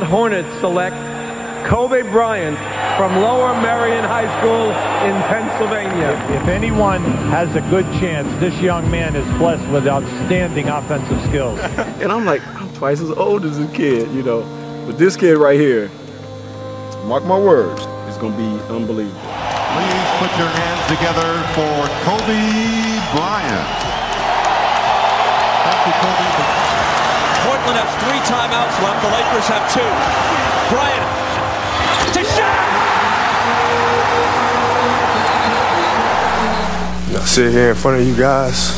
Charlotte Hornets select Kobe Bryant from Lower Merion High School in Pennsylvania. If anyone has a good chance, this young man is blessed with outstanding offensive skills. And I'm like, I'm twice as old as this kid, you know. But this kid right here, mark my words, is going to be unbelievable. Please put your hands together for Kobe Bryant. Thank you, Kobe. Portland has three timeouts left. The Lakers have two. Bryant to shot. You know, sit here in front of you guys,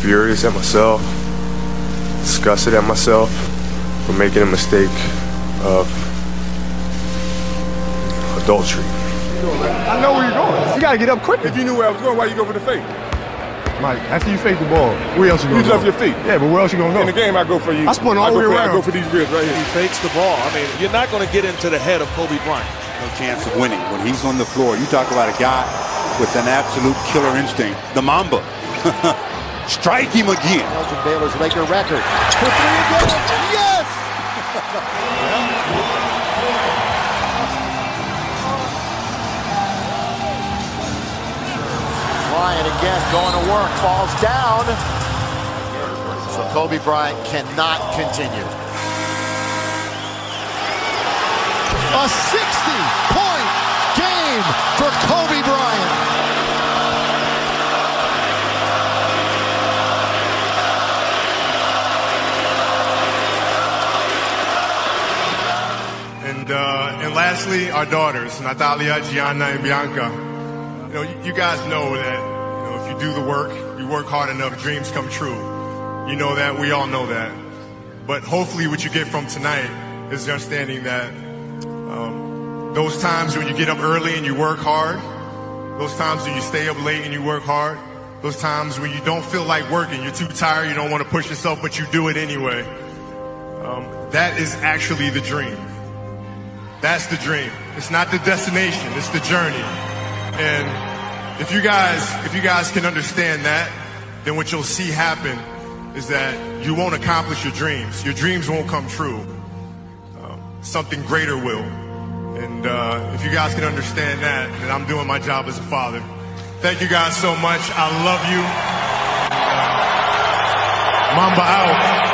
furious at myself, disgusted at myself for making a mistake of adultery. I know where you're going. You gotta get up quick. If you knew where I was going, why you go for the fake? Mike, after you fake the ball, where else you You gonna left go? your feet. Yeah, but where else you gonna go? In the game, I go for you. I spun all I the go way for, I go for these ribs right here. He fakes the ball. I mean, you're not going to get into the head of Kobe Bryant. No chance of winning when he's on the floor. You talk about a guy with an absolute killer instinct. The Mamba. Strike him again. Elgin Baylor's Laker record. For three again. Yes! Bryant again going to work, falls down. So Kobe Bryant cannot continue. A 60-point game for Kobe Bryant. And uh, and lastly, our daughters, Natalia, Gianna, and Bianca. You know, you, you guys know that do the work, you work hard enough, dreams come true. You know that. We all know that. But hopefully, what you get from tonight is the understanding that um, those times when you get up early and you work hard, those times when you stay up late and you work hard, those times when you don't feel like working, you're too tired, you don't want to push yourself, but you do it anyway. Um, that is actually the dream. That's the dream. It's not the destination, it's the journey. And if you guys, if you guys can understand that, then what you'll see happen is that you won't accomplish your dreams. Your dreams won't come true. Um, something greater will. And uh, if you guys can understand that, then I'm doing my job as a father. Thank you guys so much. I love you. Mamba out.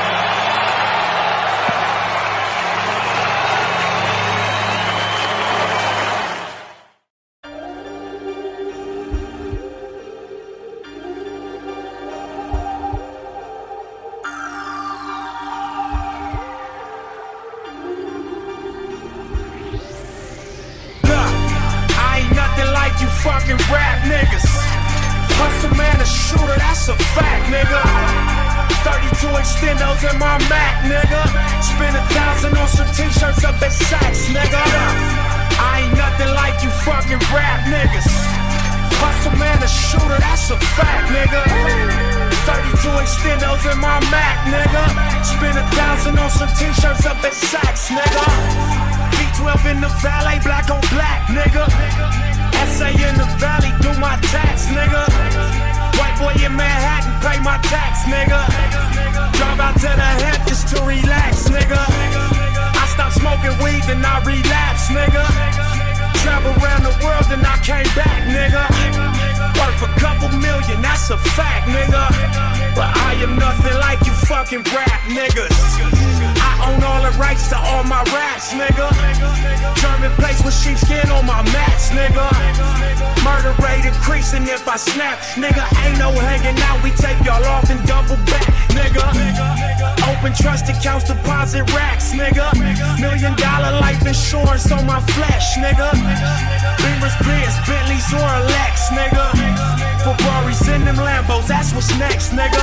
That's a fact, nigga. But I am nothing like you fucking rap niggas. Rights to all my raps, nigga. German place with sheepskin on my mats, nigga. Murder rate increasing if I snap, nigga. Ain't no hanging out, we take y'all off and double back, nigga. Open trust accounts, deposit racks, nigga. Million dollar life insurance on my flesh, nigga. Beamers, Benz, Bentleys, or a Lex, nigga. Ferraris in them Lambos, that's what's next, nigga.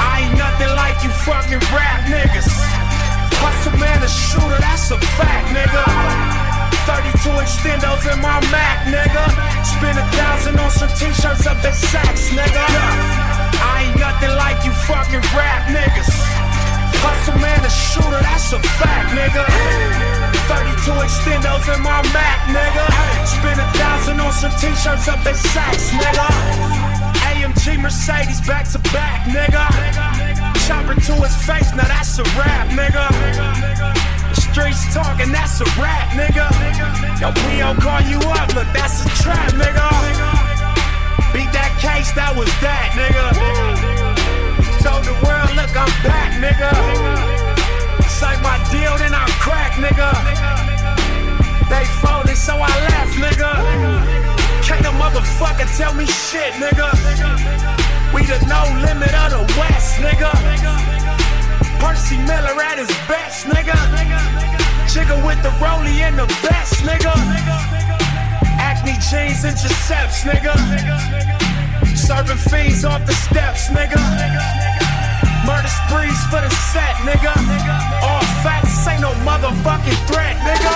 I ain't nothing like you fucking rap niggas. Hustle man, a shooter, that's a fact, nigga. 32 extendos in my Mac, nigga. Spend a thousand on some t-shirts up at Saks, nigga. I ain't nothing like you fucking rap niggas. Hustle man, a shooter, that's a fact, nigga. 32 extendos in my Mac, nigga. Spend a thousand on some t-shirts up at Saks, nigga. AMG Mercedes back to back, nigga. Chopper to his face, now that's a rap, nigga. The streets talking, that's a rap, nigga. Yo, P.O. call you up, look, that's a trap, nigga. Beat that case, that was that, nigga. Told the world, look, I'm back, nigga. Signed my deal, then I crack, nigga. They folded, so I left, nigga. Can't a motherfucker tell me shit, nigga. We the no limit of the West, nigga. Percy Miller at his best, nigga. Jigga with the rollie and the vest, nigga. Acne jeans intercepts, nigga. Serving fiends off the steps, nigga. Murder sprees for the set, nigga. All facts ain't no motherfucking threat, nigga.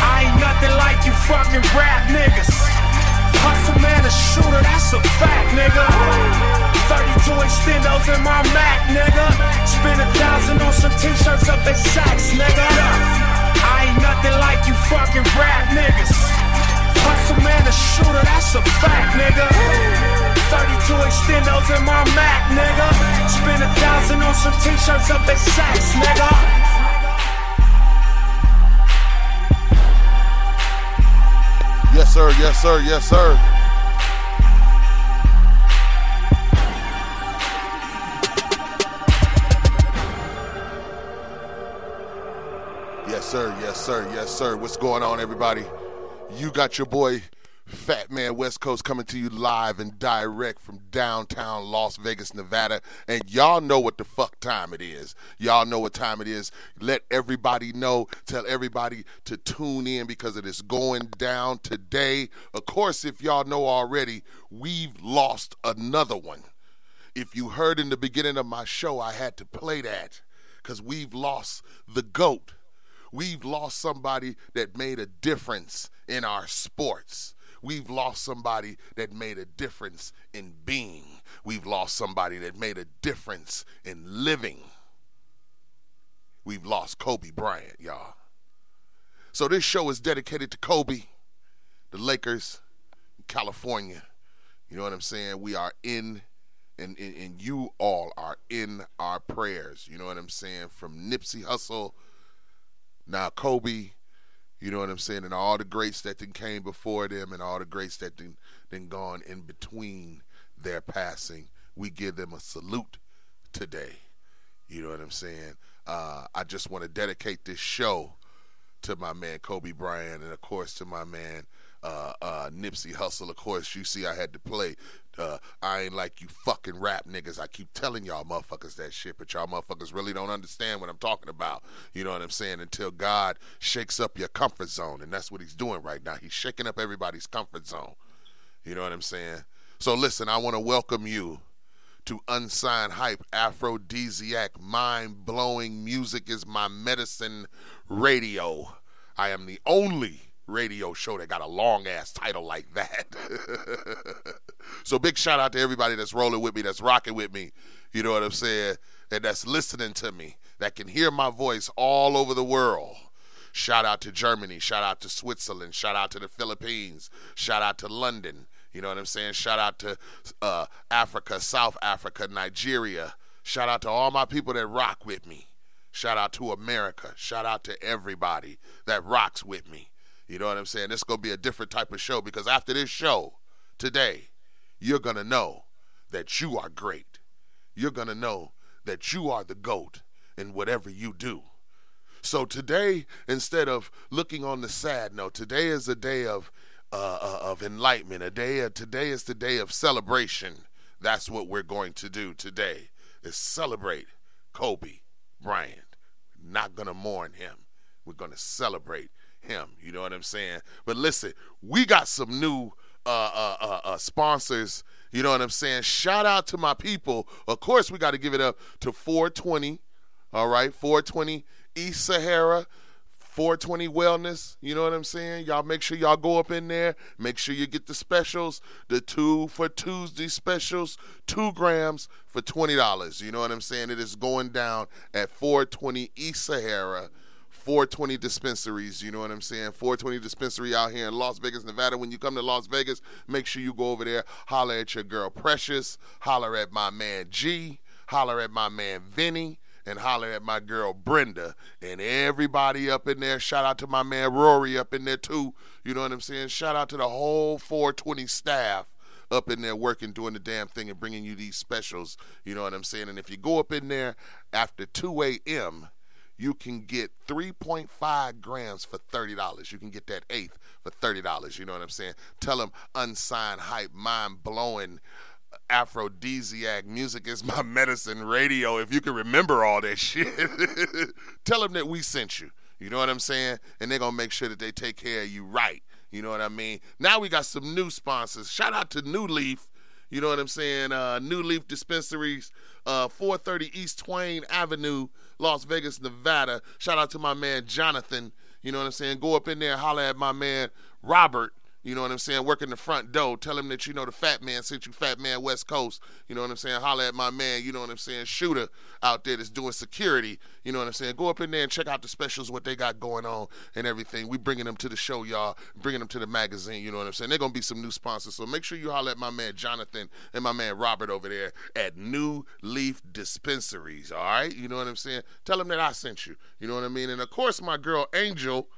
I ain't nothing like you fucking rap niggas. Hustle man, a shooter, that's a fact, nigga. 32 extendos in my Mac, nigga. Spend a thousand on some t-shirts up at Saks, nigga. I ain't nothing like you fucking rap niggas. Hustle man, a shooter, that's a fact, nigga. 32 extendos in my Mac, nigga. Spend a thousand on some t-shirts up at Saks, nigga. Yes, sir. Yes, sir. Yes, sir. Yes, sir. Yes, sir. Yes, sir. What's going on, everybody? You got your boy Fat Man West Coast coming to you live and direct from downtown Las Vegas, Nevada. And y'all know what the fuck time it is. Y'all know what time it is. Let everybody know. Tell everybody to tune in because it is going down today. Of course, if y'all know already, we've lost another one. If you heard in the beginning of my show, I had to play that because we've lost the GOAT. We've lost somebody that made a difference in our sports. We've lost somebody that made a difference in being. We've lost somebody that made a difference in living. We've lost Kobe Bryant, y'all. So this show is dedicated to Kobe, the Lakers, California. You know what I'm saying? We are in, and, and, and you all are in our prayers. You know what I'm saying? From Nipsey Hussle, now Kobe, you know what I'm saying, and all the greats that then came before them, and all the greats that then then gone in between their passing. We give them a salute today. You know what I'm saying? Uh, I just want to dedicate this show to my man Kobe Bryant, and of course to my man uh, uh, Nipsey Hussle. Of course, you see, I had to play. Uh, I ain't like you fucking rap niggas. I keep telling y'all motherfuckers that shit, but y'all motherfuckers really don't understand what I'm talking about. You know what I'm saying? Until God shakes up your comfort zone, and that's what He's doing right now. He's shaking up everybody's comfort zone. You know what I'm saying? So listen, I want to welcome you to Unsigned Hype Aphrodisiac Mind Blowing Music is My Medicine Radio. I am the only radio show that got a long ass title like that. so big shout out to everybody that's rolling with me, that's rocking with me. You know what I'm saying? And that's listening to me, that can hear my voice all over the world. Shout out to Germany, shout out to Switzerland, shout out to the Philippines, shout out to London. You know what I'm saying? Shout out to uh, Africa, South Africa, Nigeria. Shout out to all my people that rock with me. Shout out to America. Shout out to everybody that rocks with me. You know what I'm saying? This is going to be a different type of show because after this show today, you're going to know that you are great. You're going to know that you are the GOAT in whatever you do. So today, instead of looking on the sad note, today is a day of uh, uh, of enlightenment. A day. Of, today is the day of celebration. That's what we're going to do today. Is celebrate Kobe Bryant. Not gonna mourn him. We're gonna celebrate him. You know what I'm saying? But listen, we got some new uh, uh, uh, uh sponsors. You know what I'm saying? Shout out to my people. Of course, we got to give it up to 420. All right, 420 East Sahara. 420 Wellness, you know what I'm saying? Y'all make sure y'all go up in there. Make sure you get the specials, the two for Tuesday specials, two grams for $20. You know what I'm saying? It is going down at 420 East Sahara. 420 dispensaries, you know what I'm saying? 420 dispensary out here in Las Vegas, Nevada. When you come to Las Vegas, make sure you go over there, holler at your girl Precious, holler at my man G, holler at my man Vinny and holler at my girl Brenda and everybody up in there. Shout out to my man Rory up in there too. You know what I'm saying? Shout out to the whole 420 staff up in there working, doing the damn thing, and bringing you these specials. You know what I'm saying? And if you go up in there after 2 a.m., you can get 3.5 grams for $30. You can get that eighth for $30. You know what I'm saying? Tell them unsigned hype, mind blowing aphrodisiac music is my medicine radio if you can remember all that shit tell them that we sent you you know what i'm saying and they're gonna make sure that they take care of you right you know what i mean now we got some new sponsors shout out to new leaf you know what i'm saying uh, new leaf dispensaries uh, 430 east twain avenue las vegas nevada. Shout out to my man jonathan. You know what i'm saying? Go up in there and holler at my man robert you know what I'm saying? Working the front door. Tell him that you know the fat man sent you fat man West Coast. You know what I'm saying? Holler at my man, you know what I'm saying, shooter out there that's doing security. You know what I'm saying? Go up in there and check out the specials, what they got going on and everything. We bringing them to the show, y'all. Bringing them to the magazine, you know what I'm saying? They're going to be some new sponsors. So make sure you holler at my man Jonathan and my man Robert over there at New Leaf Dispensaries, all right? You know what I'm saying? Tell them that I sent you. You know what I mean? And of course, my girl Angel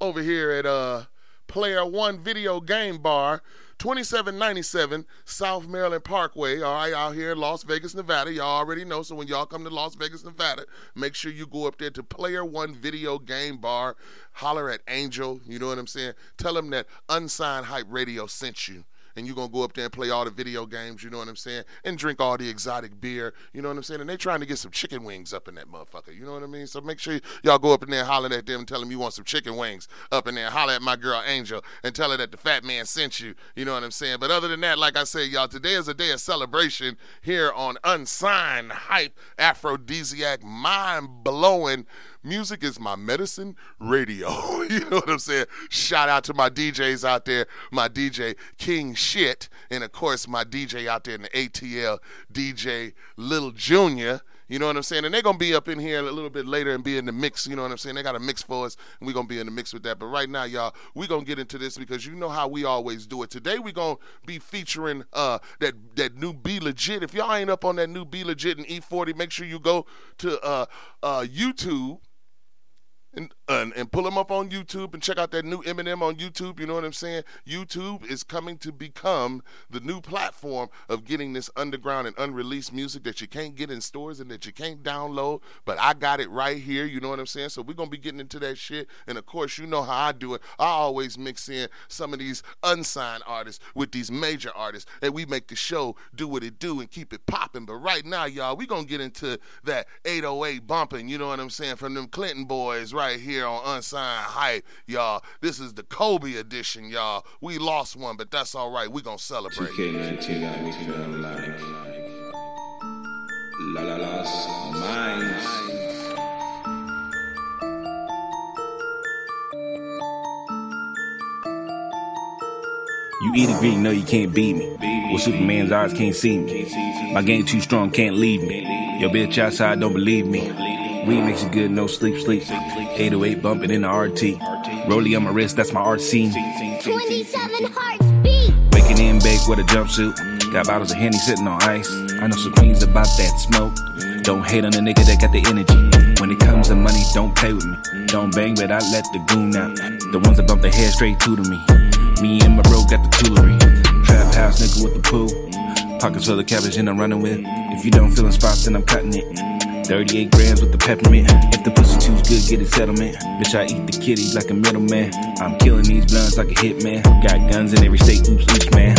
over here at uh Player One Video Game Bar, 2797 South Maryland Parkway. All right, out here in Las Vegas, Nevada. Y'all already know. So when y'all come to Las Vegas, Nevada, make sure you go up there to Player One Video Game Bar. Holler at Angel. You know what I'm saying? Tell him that Unsigned Hype Radio sent you and you're gonna go up there and play all the video games, you know what I'm saying, and drink all the exotic beer, you know what I'm saying, and they trying to get some chicken wings up in that motherfucker, you know what I mean? So make sure y'all go up in there and holler at them and tell them you want some chicken wings up in there. Holler at my girl Angel and tell her that the fat man sent you, you know what I'm saying? But other than that, like I said, y'all, today is a day of celebration here on Unsigned Hype Aphrodisiac, mind blowing Music is my medicine radio. you know what I'm saying? Shout out to my DJs out there, my DJ King Shit, and of course my DJ out there in the ATL, DJ Little Junior. You know what I'm saying? And they're gonna be up in here a little bit later and be in the mix. You know what I'm saying? They got a mix for us, and we're gonna be in the mix with that. But right now, y'all, we're gonna get into this because you know how we always do it. Today we're gonna be featuring uh that that new B-Legit. If y'all ain't up on that new B-Legit and E40, make sure you go to uh uh YouTube and, uh, and pull them up on YouTube and check out that new Eminem on YouTube. You know what I'm saying? YouTube is coming to become the new platform of getting this underground and unreleased music that you can't get in stores and that you can't download. But I got it right here. You know what I'm saying? So we're gonna be getting into that shit. And of course, you know how I do it. I always mix in some of these unsigned artists with these major artists, and we make the show do what it do and keep it popping. But right now, y'all, we gonna get into that 808 bumping. You know what I'm saying? From them Clinton boys, right? Right here on Unsigned Hype, y'all. This is the Kobe edition, y'all. We lost one, but that's all right. We gonna celebrate. 2K19 got me feeling like La La La's minds. You eat a green, no, you can't beat me. Well, Superman's eyes can't see me. My game too strong, can't leave me. Your bitch outside don't believe me. Weed makes you good, no sleep, sleep. 808 bumping in the RT. Rollie on my wrist, that's my RC. 27 hearts beat. Chicken in baked with a jumpsuit. Got bottles of Henny sitting on ice. I know some queens about that smoke. Don't hate on the nigga that got the energy. When it comes to money, don't play with me. Don't bang, but I let the goon out. The ones that bump their head straight to me. Me and my bro got the toolery. Trap house nigga with the pool. Pockets full of cabbage and I'm running with. If you don't feel in spots, then I'm cutting it. 38 grams with the peppermint. If the pussy too's good, get a settlement. Bitch, I eat the kitty like a middleman. I'm killing these blunts like a hitman. Got guns in every state, oops, oops, man.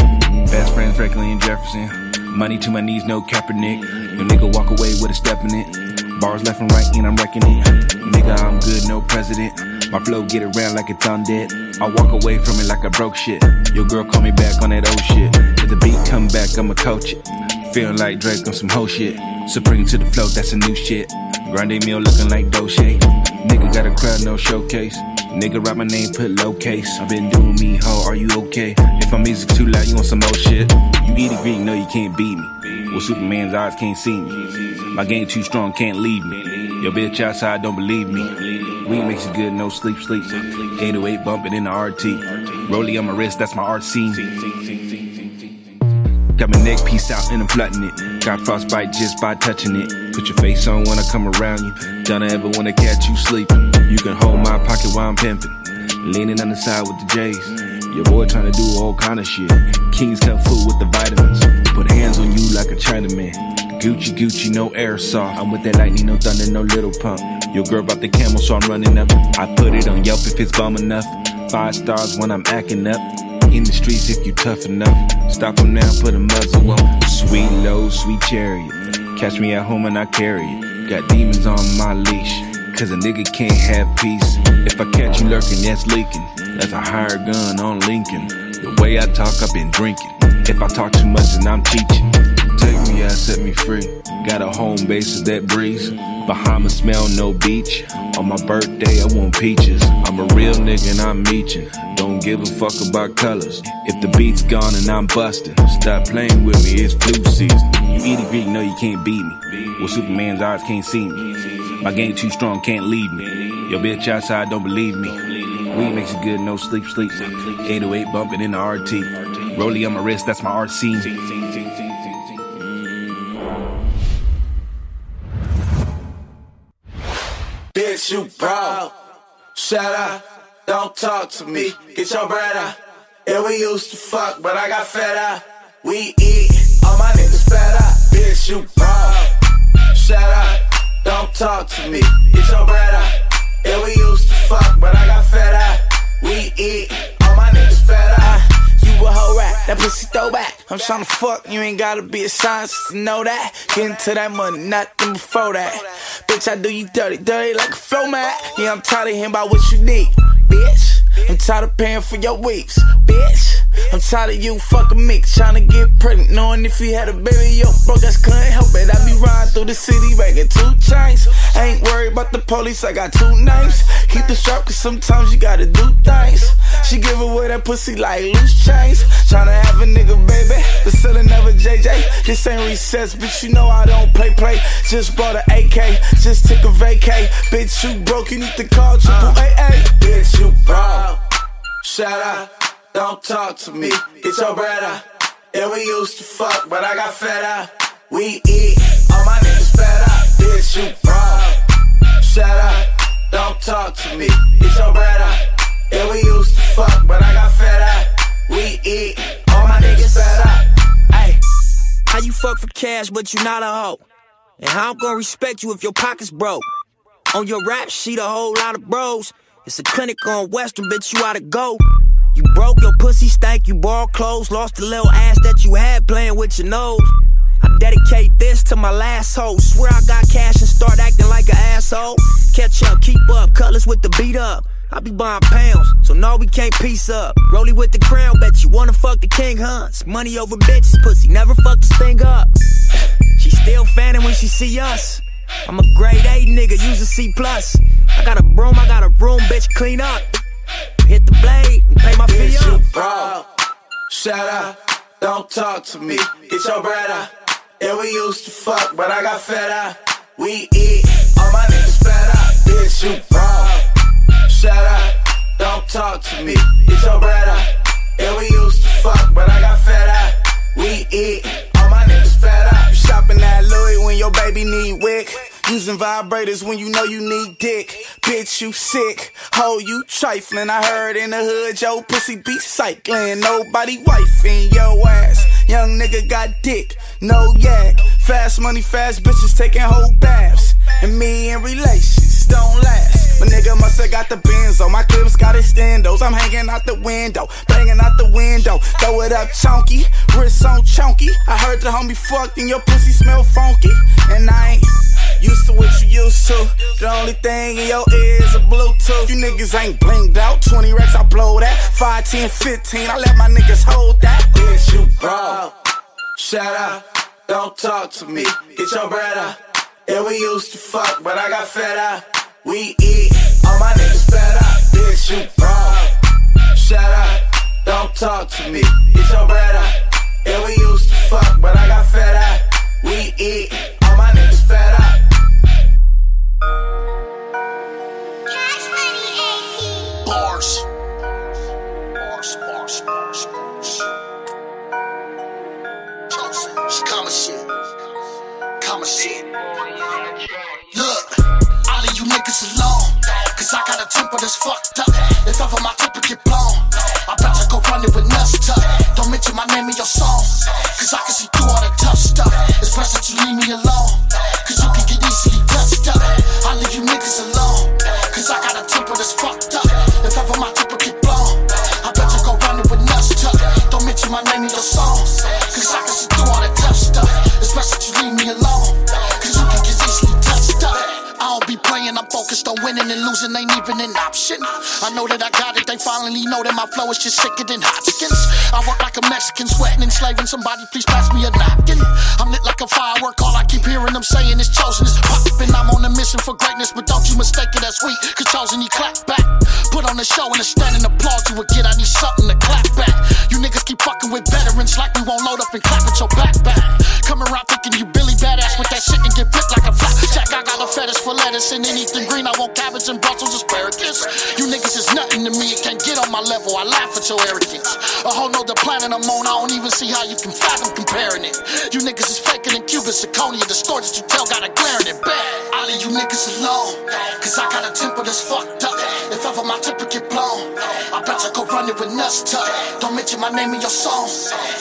Best friends, Franklin and Jefferson. Money to my knees, no Kaepernick. Your nigga walk away with a step in it. Bars left and right, and I'm wrecking it. Nigga, I'm good, no president. My flow get around like it's undead. I walk away from it like I broke shit. Your girl call me back on that old shit. If the beat come back, I'ma coach it. Feeling like Drake on some hoe shit. Supreme to the flow, that's a new shit. Grande meal looking like Dolce. Nigga got a crowd, no showcase. Nigga write my name, put low case. i been doing me, ho, are you okay? If my music too loud, you want some more shit? You eat a Greek, no, you can't beat me. Well, Superman's eyes can't see me. My game too strong, can't leave me. Your bitch outside, don't believe me. Weed makes you good, no sleep, sleep. 808 bumping in the RT. Rollie on my wrist, that's my RC. Got my neck piece out and I'm flooding it. Got frostbite just by touching it. Put your face on when I come around you. Don't ever wanna catch you sleeping. You can hold my pocket while I'm pimping. Leaning on the side with the J's. Your boy trying to do all kind of shit. Kings cut food with the vitamins. Put hands on you like a Chinaman. Gucci, Gucci, no airsoft. I'm with that lightning, no thunder, no little pump. Your girl bought the camel, so I'm running up. I put it on Yelp if it's bum enough. Five stars when I'm acting up. In the streets if you tough enough. Stop them now, put a muzzle on. Sweet low, sweet chariot. Catch me at home and I carry it. Got demons on my leash. Cause a nigga can't have peace. If I catch you lurking, that's leaking. That's a higher gun on Lincoln. The way I talk, I've been drinking. If I talk too much, then I'm teaching. Take me out, set me free. Got a home base of that breeze. Bahamas smell, no beach. On my birthday, I want peaches. I'm a real nigga and I'm meeching. Don't give a fuck about colors. If the beat's gone and I'm busting, stop playing with me, it's flu season. You a Greek, no, you can't beat me. Well, Superman's eyes can't see me. My game too strong, can't leave me. Your bitch outside don't believe me. Weed makes you good, no sleep, sleep. 808 bumping in the RT. Rollie on my wrist, that's my art RC. Bitch, you proud. Shut up. Don't talk to me. Get your bread out. Yeah, we used to fuck, but I got fed up. We eat. All my niggas fed up. Bitch, you proud. Shut up. Don't talk to me. Get your bread out. Yeah, we used to fuck, but I got fed up. We eat. That pussy throwback. I'm tryna fuck, you ain't gotta be a scientist to know that. Getting to that money, nothing before that. Bitch, I do you dirty, dirty like a flow mat. Yeah, I'm tired of hearing about what you need, bitch. I'm tired of paying for your weeks, bitch. I'm tired of you fucking me, tryna get pregnant, knowing if you had a baby, yo, broke ass couldn't help it. I be riding through the city, making two chains. Ain't worried about the police, I got two names. Keep the strap, cause sometimes you gotta do things. She give away that pussy like loose chains. Tryna have a nigga, baby, but still never JJ. This ain't recess, bitch, you know I don't play play. Just bought an AK, just took a vacay. Bitch, you broke, you need to call triple AA. Uh, bitch, you proud. Shut up, don't talk to me. Get your bread out. Yeah, we used to fuck, but I got fed up. We eat, all my niggas fed up. Bitch, you proud. Shut up, don't talk to me. Get your bread out. Yeah, we used to fuck, but I got fed up. We eat, up. Hey, how you fuck for cash, but you not a hoe? And how I'm gonna respect you if your pocket's broke? On your rap sheet, a whole lot of bros. It's a clinic on Western, bitch, you oughta go. You broke, your pussy stank, you bought clothes, lost the little ass that you had playing with your nose. I dedicate this to my last hoe. Swear I got cash and start acting like an asshole. Catch up, keep up, cutlass with the beat up. I be buying pounds, so no, we can't piece up. Rollie with the crown, bet you wanna fuck the king, huh? It's money over bitches, pussy, never fuck this thing up. She still fanning when she see us. I'm a grade A nigga, use a C plus. I got a broom, I got a room, bitch, clean up. Hit the blade and pay my fee Bitch, up. you proud. Shut up, don't talk to me. Get your bread out. Yeah, we used to fuck, but I got fed up. We eat, all my niggas fed up. Bitch, you proud. Shut up, don't talk to me. Get your out. Yeah, we used to fuck, but I got fed up. We eat. All my niggas fed up. You shopping at Louis when your baby need wick. Using vibrators when you know you need dick. Bitch, you sick. Ho, you trifling. I heard in the hood, yo, pussy be cycling. Nobody wifing your ass. Young nigga got dick, no yak. Fast money, fast bitches taking whole baths. And me in relations don't last. My nigga must have got the bins on. My clips got extendos. I'm hanging out the window, banging out the window. Throw it up chunky, wrist on chunky. I heard the homie fucked and your pussy smell funky. And I ain't used to what you used to. The only thing in your ear is a Bluetooth. You niggas ain't blinged out. 20 racks, I blow that. 5, 10, 15, I let my niggas hold that. Bitch, you broke. Shut up. Don't talk to me. Get your bread up. Yeah, we used to fuck, but I got fed up. We eat. All my niggas fed up. Bitch, you broke. Shut up. Don't talk to me. Get your bread up. Yeah, we used to fuck, but I got fed up. We eat. All my niggas fed up. Know that I got it, they finally know that my flow is just sicker than Hodgkins. I work like a Mexican, sweating, enslaving somebody, please pass me a napkin. I'm lit like a firework, all I keep hearing them saying is chosen is popping. I'm on a mission for greatness, but don't you mistake it as sweet, cause chosen he clap back. Put on the show and a stand and applaud you again, I need something to clap back. You niggas keep fucking with veterans like we won't load up and clap at your backpack. Come around thinking you Billy Badass with that shit and get flipped like a flapjack. I got a fetish for lettuce and anything green. I want cabbage and Brussels to me. It can't get on my level. I laugh at your arrogance. A whole nother planet I'm on. I don't even see how you can fathom comparing it. You niggas is faking in cubic zirconia. The that you tell got a glaring it bad. I leave you niggas alone. Cause I got a temper that's fucked up. If ever my temper get blown, I bet you go run it with nuts tuck. Don't mention my name in your song.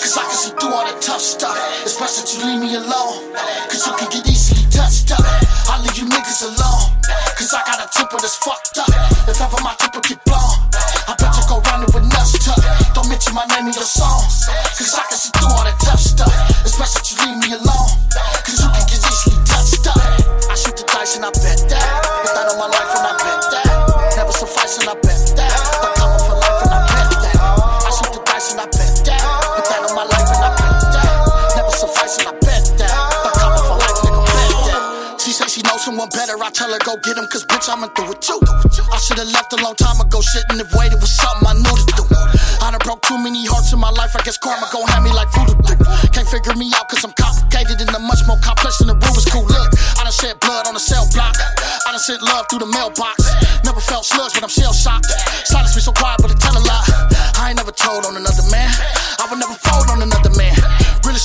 Cause I can see through all the tough stuff. It's best that you leave me alone. Cause you can get easily touched up. I leave you niggas alone. Cause I got a temper that's fucked up. If ever my temper get blown, I bet you go run it with nuts tuck. Don't mention my name in your song. Cause I can see through all the tough stuff. It's that you leave me alone. Cause you can get easily touched up. I shoot the dice and I bet that tell her go get him, cause bitch, I'm in through with you. I should've left a long time ago. Shouldn't have waited with something I knew to do. I done broke too many hearts in my life. I guess karma gon' have me like voodoo do. Can't figure me out, cause I'm complicated and I'm much more complex than the Rubik's Cube. Look, I done shed blood on the cell block. I done sent love through the mailbox. Never felt slugs, but I'm shell shocked. Silence be so quiet, but it tell a lot. I ain't never told on another man. I would never fold on another man. Really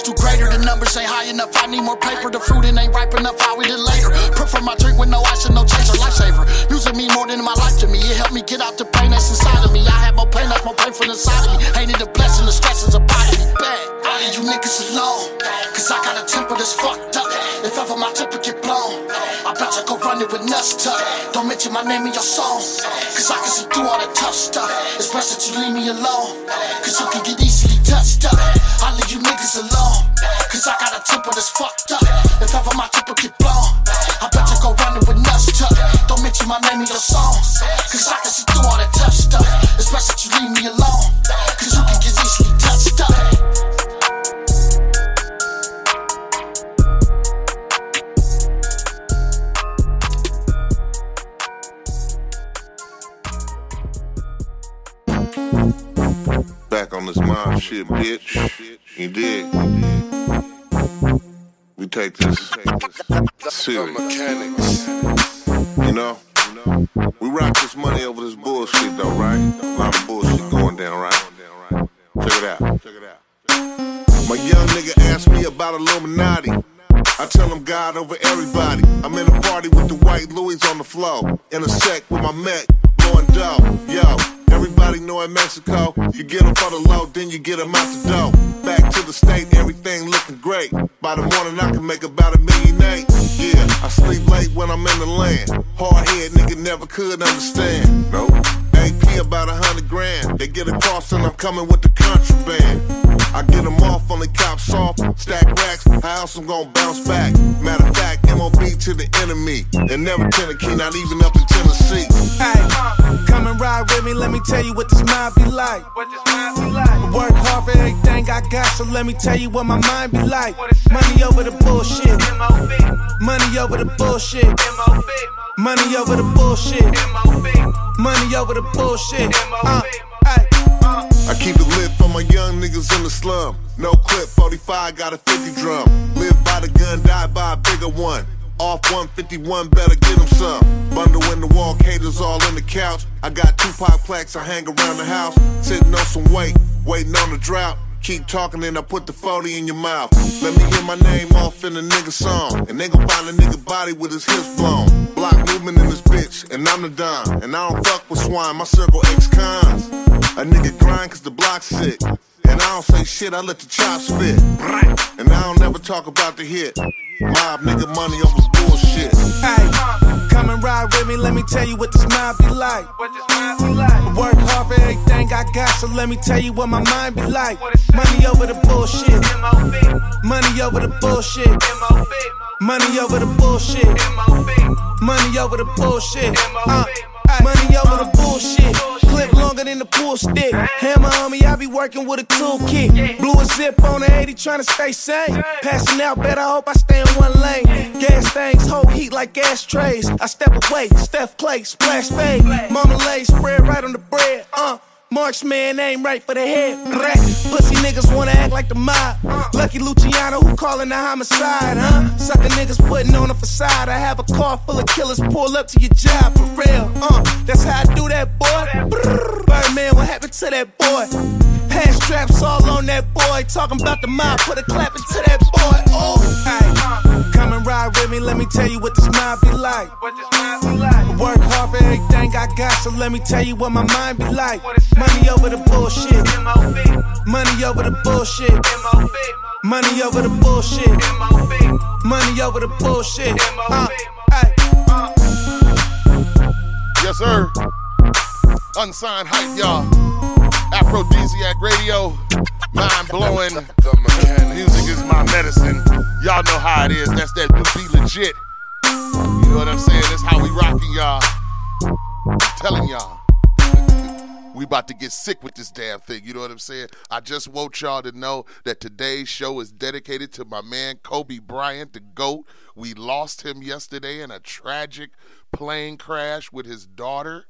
do greater. The numbers ain't high enough. I need more paper. The fruit it ain't ripe enough. I'll eat it later. Prefer my drink with no ice and no chaser. Lifesaver. Music mean more than my life to me. It helped me get out the pain that's inside of me. I have more pain that's more pain painful inside of me. Ain't it a blessing? The stress is a body me bad. Leave you niggas alone. Cause I got a temper that's fucked up. If ever my temper get blown, I bet go run it with nuts. Don't mention my name in your song. Cause I can see through all the tough stuff. It's best that you leave me alone. Cause you can get easily touched up. I leave niggas alone. Cause I got a temper that's fucked up. If ever my temper get blown, I bet you go running with nuts tuck. Don't mention my name in your song. Cause I can see back on this mob shit, bitch. You dig? We take this, this serious. You know? We rock this money over this bullshit though, right? A lot of bullshit going down, right? Check it out. My young nigga asked me about Illuminati. I tell him God over everybody. I'm in a party with the white Louis on the floor. In a sec with my Mac going dope. Yo, everybody know in Mexico, you get them for the low, then you get them out the dough. Back to the state, everything looking great. By the morning, I can make about a million eight. Yeah, I sleep late when I'm in the land. Hard head nigga never could understand. Nope. AP about a hundred grand. They get across and I'm coming with the contraband. I get them off on the cops off, stack racks. How else I'm gonna bounce back? Matter of fact, MOB to the enemy. And never Tennessee, not even up in Tennessee. Hey, come and ride with me, let me tell you what this mind be like. What this mind be like. Work hard for everything I got, so let me tell you what my mind be like. Money over the bullshit. Money over the bullshit. Money over the bullshit. Money over the bullshit. Uh. I keep it lit for my young niggas in the slum. No clip, 45, got a 50 drum. Live by the gun, die by a bigger one. Off 151, better get them some. Bundle in the wall, caters all in the couch. I got two Tupac plaques, I hang around the house. Sitting on some weight, waiting on the drought. Keep talking and I put the 40 in your mouth. Let me hear my name off in a nigga song. And they gon' find a nigga body with his hips blown. Block movement in this bitch, and I'm the dime. And I don't fuck with swine, my circle X cons. A nigga grind cause the block's sick. And I don't say shit, I let the chop spit. And I don't never talk about the hit. Mob nigga money over bullshit. Hey, come and ride with me, let me tell you what this mind be like. What this mind be like. Work hard for everything I got, so let me tell you what my mind be like. Money over the bullshit. Money over the bullshit. Money over the bullshit. Money over the bullshit. Uh, money over the bullshit. Clip longer than the pool stick. Hammer on me, I be working with a toolkit. Blew a zip on the 80, trying to stay sane. Passing out, bet I hope I stay in one lane. Gas things hold heat like ashtrays. I step away, Steph Klay, splash fade. Marmalade spread right on the bread. Uh. Marksman aim right for the head. Rat. Pussy niggas wanna act like the mob. Lucky Luciano who calling the homicide, huh? Sucker niggas putting on a facade. I have a car full of killers pull up to your job for real. Uh, that's how I do that, boy. Birdman, what happened to that boy? Hand straps all on that boy. Talking about the mob, put a clap into that boy. Oh, hey. Come and ride with me, let me tell you what this mob be like. What this mob be like. Work hard for everything I got, so let me tell you what my mind be like. Money over the bullshit. Money over the bullshit. Money over the bullshit. Money over the bullshit. Uh, hey. Yes, sir. Unsigned hype, y'all. Aphrodisiac radio. Mind blowing. Music is my medicine. Y'all know how it is. That's that B-Legit. You know what I'm saying? That's how we rocking y'all. I'm telling y'all. We about to get sick with this damn thing. You know what I'm saying? I just want y'all to know that today's show is dedicated to my man Kobe Bryant, the GOAT. We lost him yesterday in a tragic plane crash with his daughter.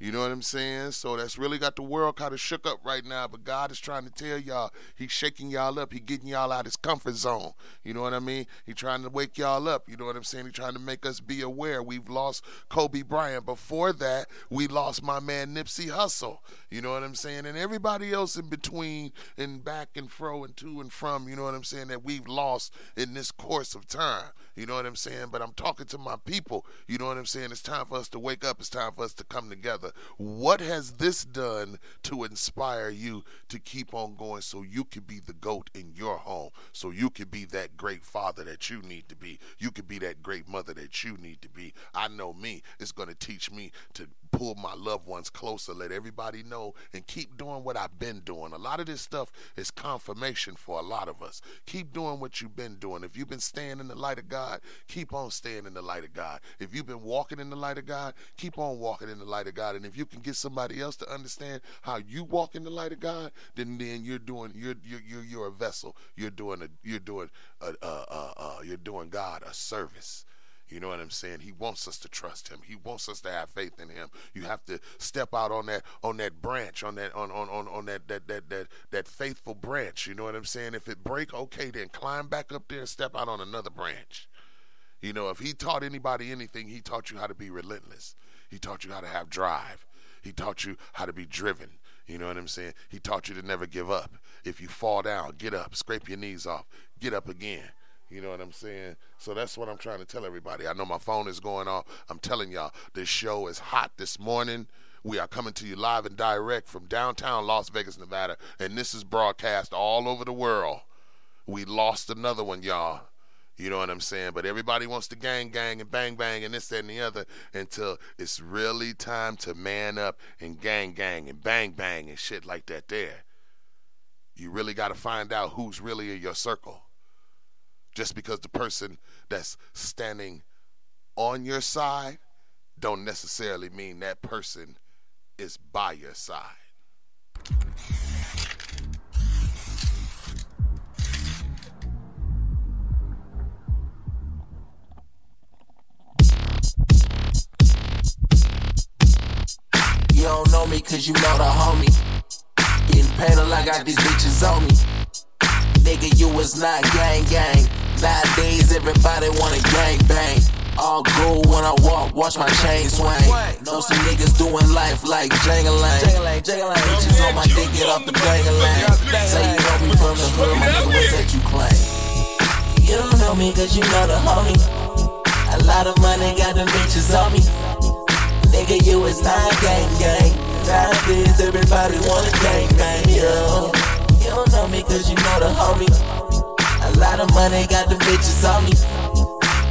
You know what I'm saying? So that's really got the world kind of shook up right now. But God is trying to tell y'all, He's shaking y'all up. He getting y'all out of His comfort zone. You know what I mean? He trying to wake y'all up. You know what I'm saying? He trying to make us be aware. We've lost Kobe Bryant. Before that, we lost my man Nipsey Hussle. You know what I'm saying? And everybody else in between and back and fro and to and from. You know what I'm saying? That we've lost in this course of time. You know what I'm saying? But I'm talking to my people. You know what I'm saying? It's time for us to wake up. It's time for us to come together. What has this done to inspire you to keep on going so you can be the GOAT in your home? So you can be that great father that you need to be. You can be that great mother that you need to be. I know me. It's going to teach me to pull my loved ones closer, let everybody know, and keep doing what I've been doing. A lot of this stuff is confirmation for a lot of us. Keep doing what you've been doing. If you've been staying in the light of God, keep on staying in the light of God. If you've been walking in the light of God, keep on walking in the light of God. And if you can get somebody else to understand how you walk in the light of God, then then you're doing you're you're you're, you're a vessel. You're doing a you're doing a, a, a you're doing God a service. You know what I'm saying? He wants us to trust him. He wants us to have faith in him. You have to step out on that on that branch, on that on on on, on that, that that that that faithful branch. You know what I'm saying? If it break, okay, then climb back up there and step out on another branch. You know, if he taught anybody anything, he taught you how to be relentless. He taught you how to have drive. He taught you how to be driven. You know what I'm saying? He taught you to never give up. If you fall down, get up, scrape your knees off, get up again. You know what I'm saying? So that's what I'm trying to tell everybody. I know my phone is going off. I'm telling y'all, this show is hot this morning. We are coming to you live and direct from downtown Las Vegas, Nevada, and this is broadcast all over the world. We lost another one, y'all. You know what I'm saying? But everybody wants to gang gang and bang bang and this, that, and the other until it's really time to man up and gang gang and bang bang and shit like that there. You really got to find out who's really in your circle. Just because the person that's standing on your side don't necessarily mean that person is by your side. You don't know me cause you know the homie. Getting paid like I got these bitches on me. Nigga, you was not gang gang. Nowadays, everybody wanna gang bang. All gold when I walk, watch my chain swing. Know some niggas doing life like Jangalang. Bitches on my dick, get off the bangalang. Say you know me from the hood, my nigga, what's that you claim? You don't know me cause you know the homie. A lot of money got them bitches on me. Nigga, you is not gang gang. Nowadays, everybody wanna gang bang, yo. You don't know me cause you know the homie. A lot of money got the bitches on me.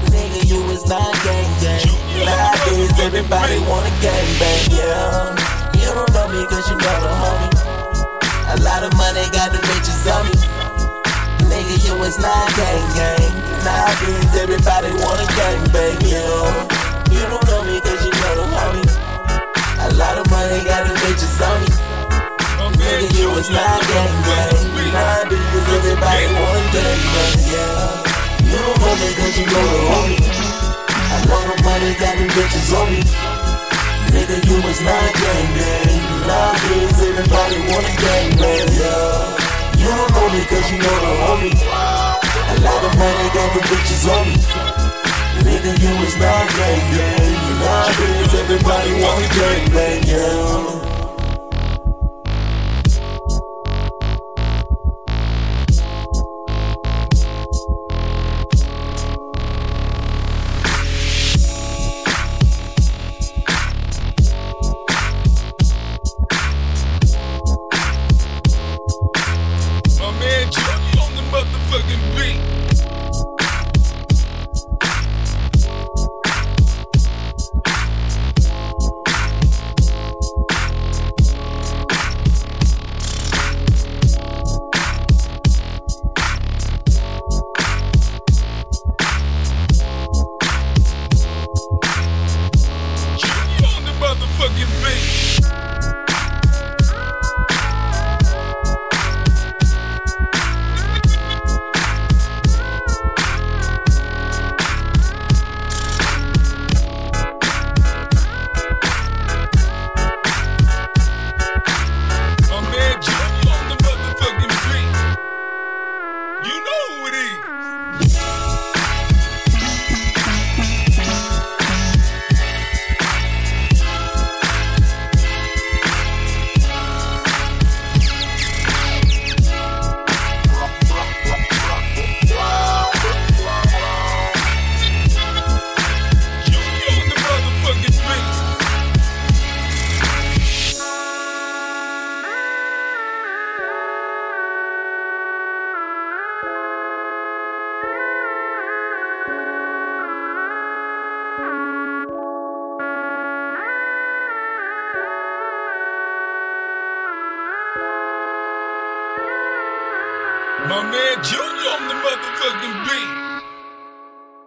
Nigga, you is not gang gang. Nowadays, everybody wanna gang bang, yo. You don't know me cause you know the homie. A lot of money got the bitches on me. Nigga, you is not gang gang. Nowadays, everybody wanna gang bang, yo. You don't know me cause you know the homie. A lot of money got the bitches on me. Nigga, you was not gang gang. Nowadays, everybody wanna gang bang, yeah. You don't know me cause you know the homie. A lot of money got the bitches on me. Nigga, you was not gang gang. Nowadays, everybody wanna gang bang, yeah. You don't know me cause you know the homie. A lot of money got the bitches on me. Nigga, you is not gang gang. Nowadays, everybody wanna gang bang, yeah.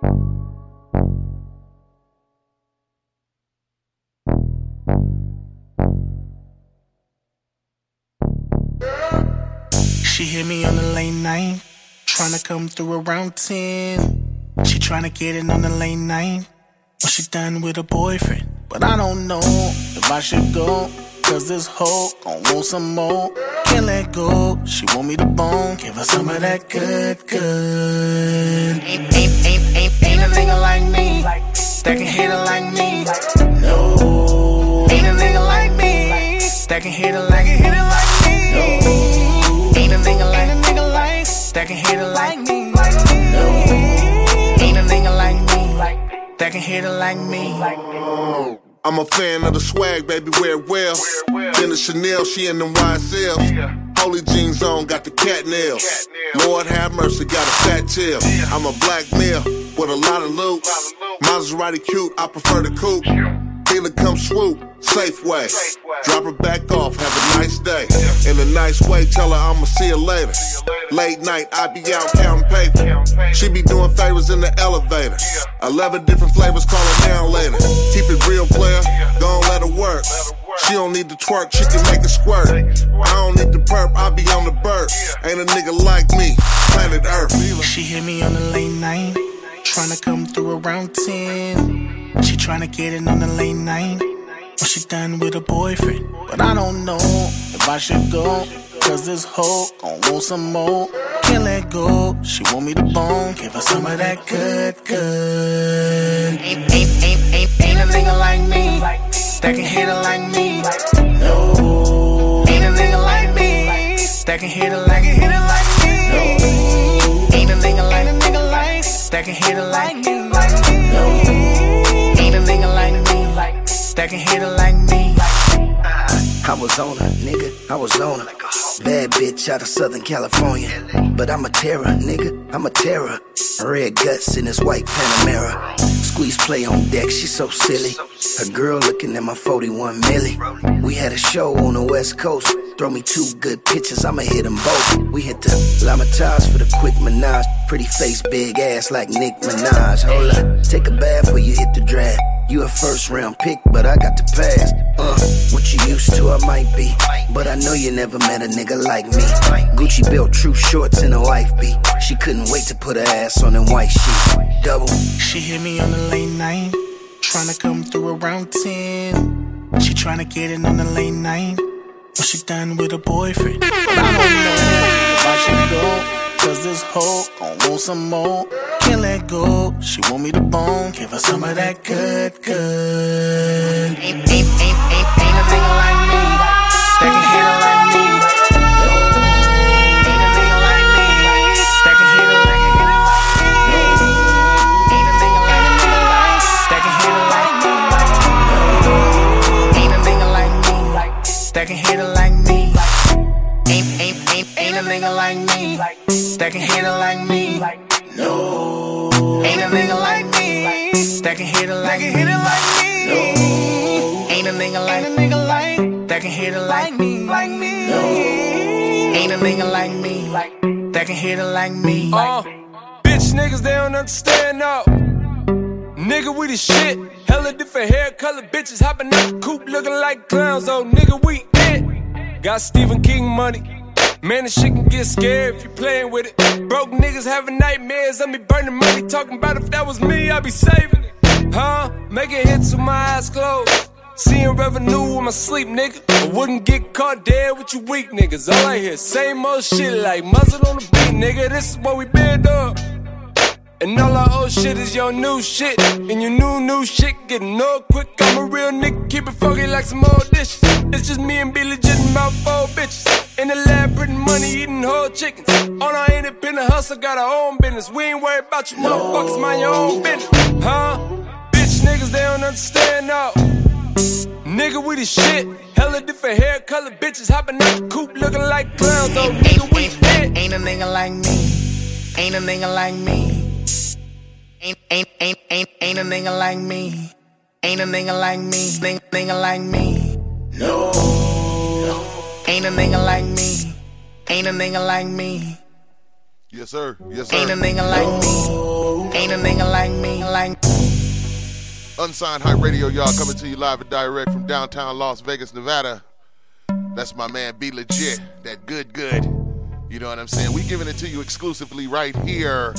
She hit me on the late night, tryna come through around 10. She tryna get in on the late night when she done with her boyfriend. But I don't know if I should go, cause this hoe gon' want some more. Can't let go, she want me to bone, give her some of that good, good. Ain't, ain't, ain't, ain't, ain't a nigga like me that can hit her like me. No, ain't a nigga like me that can hit her like, hit her like me. No. Ain't a nigga like a nigga like that can hit it like me. No. Ain't a nigga like me that can hit it like me. I'm a fan of the swag, baby, wear it well. Then the Chanel, she in them YSLs. Holy jeans on, got the cat nails. Lord have mercy, got a fat tail. I'm a black male with a lot of loot. Maserati cute, I prefer the coupe. Dealer come swoop, Safeway. Drop her back off, have a nice day. In a nice way, tell her I'ma see her later. Late night, I be out counting paper. She be doing favors in the elevator. Eleven different flavors, call her down later. Keep it real, player. Gon' let her work. She don't need to twerk, she can make it squirt. I don't need the perp, I be on the burp. Ain't a nigga like me, planet Earth. She hit me on the late night, tryna come through around 10. She tryna get it on the late night, when she done with a boyfriend. But I don't know if I should go, cause this hoe gon' want some more. Can't let go, she want me to bone, give her some of that good, good. Ain't, ain't, ain't, ain't, ain't a nigga like me, that can hit it like me. No, ain't a nigga like me, that can hit it like, hit it like me. No, ain't a nigga like a nigga like, that can hit it like me. No, that can hit it like me. I was on her, nigga, I was on her. Bad bitch out of Southern California. But I'm a terror, nigga, I'm a terror. Red guts in this white Panamera. Squeeze play on deck, she so silly. A girl looking at my 41 milli. We had a show on the West Coast. Throw me two good pitches, I'ma hit them both. We hit the L'Ermitage for the quick menage. Pretty face, big ass like Nicki Minaj. Hold up, take a bath before you hit the draft. You a first round pick, but I got the pass. Uh, what you used to, I might be. But I know you never met a nigga like me. Gucci built true shorts and a wife beat. She couldn't wait to put her ass on them white sheets. Double. She hit me on the late night, tryna come through around 10. She tryna get it on the late night, when she done with a boyfriend. But I don't know if I should go. Cause this hoe gon' want some more. Can't let go. She want me to bone. Give her some of that good, good. Ain't, ain't, ain't, ain't, ain't a nigga like me. That can hit That can hit it like me. Ain't, ain't, ain't, ain't a nigga like me that can hit it like me. No, ain't a nigga like me that can hit it like hit it like me. No, ain't a nigga like a nigga like that can hit it like me. Like me. No, ain't a nigga like me that can hit it like me. Uh, bitch niggas they don't understand now. Nigga, we the shit. Hella different hair color bitches hopping out the coop looking like clowns. Oh, nigga, we it. Got Stephen King money. Man, this shit can get scared if you playing with it. Broke niggas having nightmares of me burning money. Talking about if that was me, I'd be saving it. Huh? Making hits with my eyes closed. Seeing revenue in my sleep, nigga. I wouldn't get caught dead with you weak niggas. All I hear, same old shit like muzzle on the beat, nigga. This is what we been up. And all our old shit is your new shit. And your new, new shit getting old quick. I'm a real nigga, keep it funky like some old dishes. It's just me and B-Legit about four bitches. In the lab, printing money, eating whole chickens. On our independent hustle, got our own business. We ain't worried about you motherfuckers, mind your own business. Huh? Bitch niggas, they don't understand no. Nigga, we the shit. Hella different hair color bitches hopping out the coop looking like clowns. Oh, nigga, we hit. Ain't a nigga like me. Ain't a nigga like me. Ain't, ain't, ain't, ain't, ain't a nigga like me. Ain't a nigga like me. Nigga, nigga like me. No. Ain't a nigga like me. Ain't a nigga like me. Yes, sir. Yes, sir. Ain't a nigga like me. Ain't a nigga like me. Like Unsigned Hype Radio, y'all, coming to you live and direct from downtown Las Vegas, Nevada. That's my man, B-Legit, that good, good. You know what I'm saying? We giving it to you exclusively right here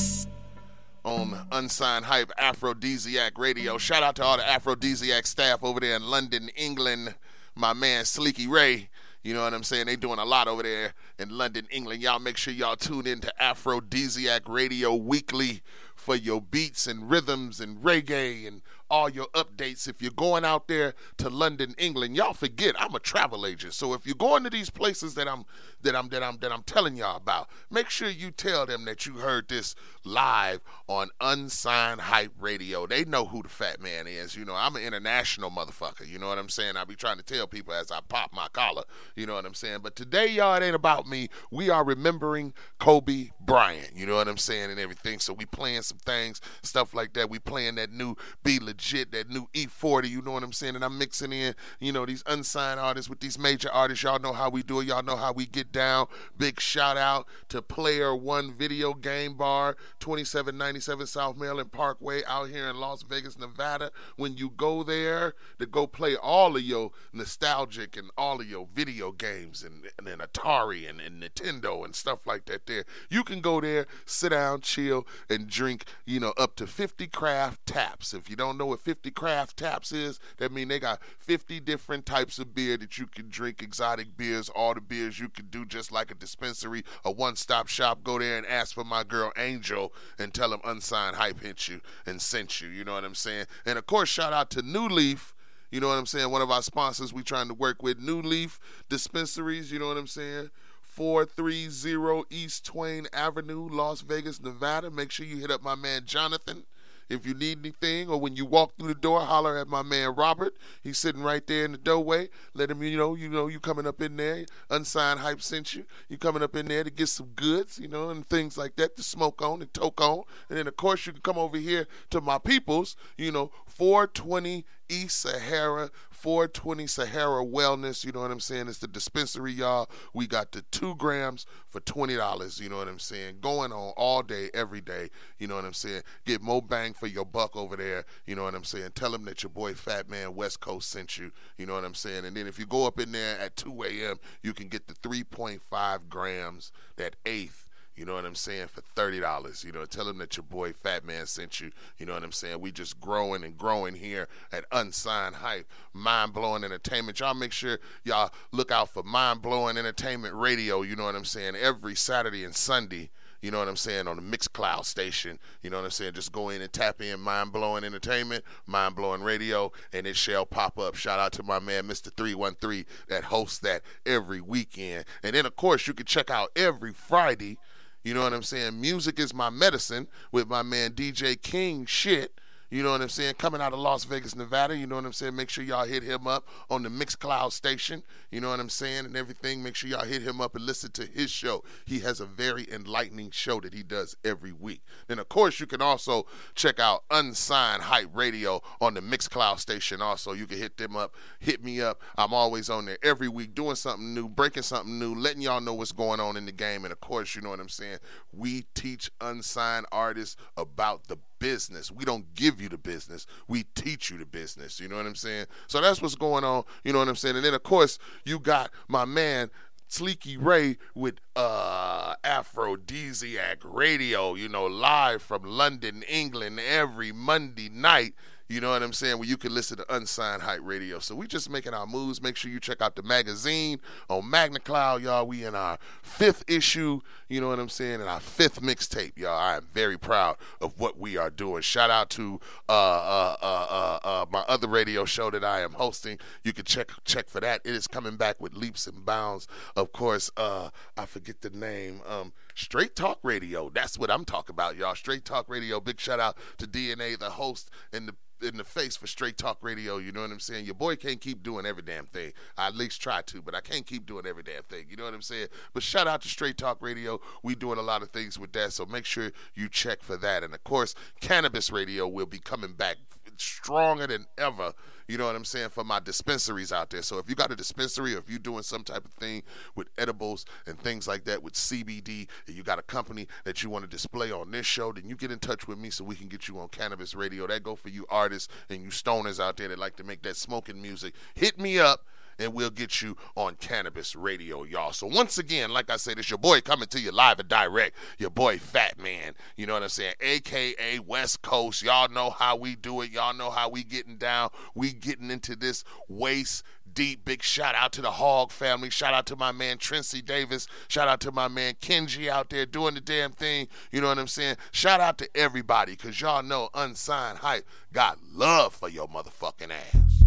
on Unsigned Hype Afro-disiac Radio. Shout out to all the Afro-disiac staff over there in London, England. My man, Sleeky Ray. You know what I'm saying? They doing a lot over there in London, England. Y'all make sure y'all tune in to Afro-disiac Radio weekly for your beats and rhythms and reggae and all your updates. If you're going out there to London, England, y'all forget I'm a travel agent. So if you're going to these places that I'm that I'm that I'm that I'm telling y'all about, make sure you tell them that you heard this live on Unsigned Hype Radio. They know who the fat man is. You know, I'm an international motherfucker. You know what I'm saying? I be trying to tell people as I pop my collar. You know what I'm saying? But today, y'all, it ain't about me. We are remembering Kobe Bryant. You know what I'm saying? And everything. So we playing some things, stuff like that. We playing that new Be Legit, that new E40. You know what I'm saying? And I'm mixing in, you know, these unsigned artists with these major artists. Y'all know how we do it. Y'all know how we get down. Big shout out to Player One Video Game Bar, 2797 South Maryland Parkway, out here in Las Vegas, Nevada. When you go there to go play all of your nostalgic and all of your video games and, and, Atari and, and Nintendo and stuff like that, there, you can go there, sit down, chill, and drink, you know, up to 50 craft taps. If you don't know what 50 craft taps is, that mean they got 50 different types of beer that you can drink, exotic beers, all the beers you can do just like a dispensary, a one-stop shop. Go there and ask for my girl Angel and tell them Unsigned Hype hit you and sent you. You know what I'm saying? And of course, shout out to New Leaf. You know what I'm saying? One of our sponsors we trying to work with, New Leaf Dispensaries. You know what I'm saying? 430 East Twain Avenue, Las Vegas, Nevada. Make sure you hit up my man Jonathan. If you need anything or when you walk through the door, holler at my man Robert. He's sitting right there in the doorway. Let him you know, you know, you coming up in there. Unsigned hype sent you. You coming up in there to get some goods, you know, and things like that to smoke on and toke on. And then of course you can come over here to my peoples, you know, 420 East Sahara 420 Sahara Wellness. You know what I'm saying? It's the dispensary, y'all. We got the two grams for $20. You know what I'm saying? Going on all day, every day. You know what I'm saying? Get more bang for your buck over there. You know what I'm saying? Tell them that your boy Fat Man West Coast sent you. You know what I'm saying? And then if you go up in there at 2 a.m., you can get the 3.5 grams, that eighth you know what I'm saying? For thirty dollars. You know, tell them that your boy Fat Man sent you. You know what I'm saying? We just growing and growing here at Unsigned Hype, Mind Blowing Entertainment. Y'all make sure y'all look out for Mind Blowing Entertainment Radio. You know what I'm saying? Every Saturday and Sunday. You know what I'm saying? On the Mixcloud station. You know what I'm saying? Just go in and tap in Mind Blowing Entertainment, Mind Blowing Radio, and it shall pop up. Shout out to my man, Mr. 313, that hosts that every weekend. And then, of course, you can check out every Friday you know what I'm saying? Music is my medicine with my man DJ King shit. You know what I'm saying? Coming out of Las Vegas, Nevada. You know what I'm saying? Make sure y'all hit him up on the Mixcloud station. You know what I'm saying? And everything. Make sure y'all hit him up and listen to his show. He has a very enlightening show that he does every week. And of course, you can also check out Unsigned Hype Radio on the Mixcloud station. Also, you can hit them up. Hit me up. I'm always on there every week doing something new, breaking something new, letting y'all know what's going on in the game. And, of course, you know what I'm saying? We teach unsigned artists about the business. We don't give you the business. We teach you the business. You know what I'm saying? So that's what's going on. You know what I'm saying? And then of course you got my man Sleeky Ray with uh, Afro-disiac Radio, you know, live from London, England every Monday night. You know what I'm saying? Where you can listen to Unsigned Hype Radio. So we just making our moves. Make sure you check out the magazine on MagCloud, y'all. We in our fifth issue. You know what I'm saying? And our fifth mixtape, y'all. I am very proud of what we are doing. Shout out to uh, uh, uh, uh, uh my other radio show that I am hosting. You can check check for that. It is coming back with leaps and bounds. Of course, uh, I forget the name. Um, Straight Talk Radio. That's what I'm talking about, y'all. Straight Talk Radio. Big shout out to DNA, the host and the in the face for straight talk radio. You know what I'm saying? Your boy can't keep doing every damn thing. I at least try to, but I can't keep doing every damn thing. You know what I'm saying? But shout out to Straight Talk Radio. We doing a lot of things with that, so make sure you check for that. And of course, Cannabis Radio will be coming back stronger than ever you know what I'm saying, for my dispensaries out there. So if you got a dispensary or if you're doing some type of thing with edibles and things like that with CBD, and you got a company that you want to display on this show, then you get in touch with me so we can get you on cannabis radio. That go for you artists and you stoners out there that like to make that smoking music. Hit me up and we'll get you on Cannabis Radio, y'all. So once again, like I said, it's your boy coming to you live and direct. Your boy Fat Man. You know what I'm saying? AKA West Coast. Y'all know how we do it. Y'all know how we getting down. We getting into this waist deep. Big shout out to the Hog family. Shout out to my man Trincy Davis. Shout out to my man Kenji out there doing the damn thing. You know what I'm saying? Shout out to everybody, cause y'all know unsigned hype got love for your motherfucking ass.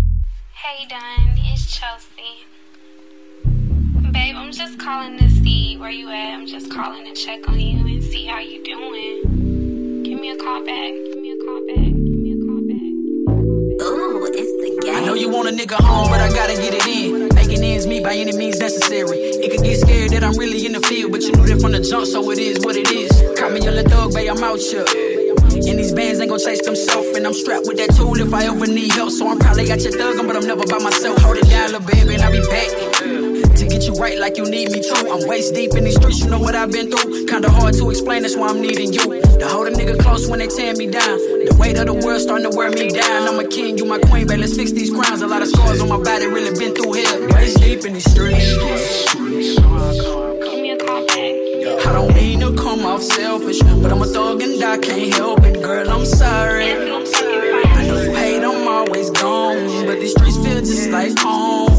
Hey Don, it's Chelsea. Babe, I'm just calling to see where you at. I'm just calling to check on you and see how you doing. Give me a call back. Give me a call back. Give me a call back. Ooh, it's the game. I know you want a nigga home, but I gotta get it in. Making ends meet by any means necessary. It could get scared that I'm really in the field, but you knew that from the jump, so it is what it is. Call me your little thug, babe, I'm out here. And these bands ain't gon' chase themselves. And I'm strapped with that tool if I ever need help. So I'm probably got your thug, but I'm never by myself. Hold it down, little baby, and I'll be back. To get you right like you need me to. I'm waist deep in these streets, you know what I've been through. Kinda hard to explain, that's why I'm needing you. To hold a nigga close when they tear me down. The weight of the world starting to wear me down. I'm a king, you my queen, but let's fix these crowns. A lot of scars on my body, really been through hell. Waist deep in these streets. I don't mean to come off selfish, but I'm a thug and I can't help it, girl. I'm sorry. I know you hate, I'm always gone, but these streets feel just like home.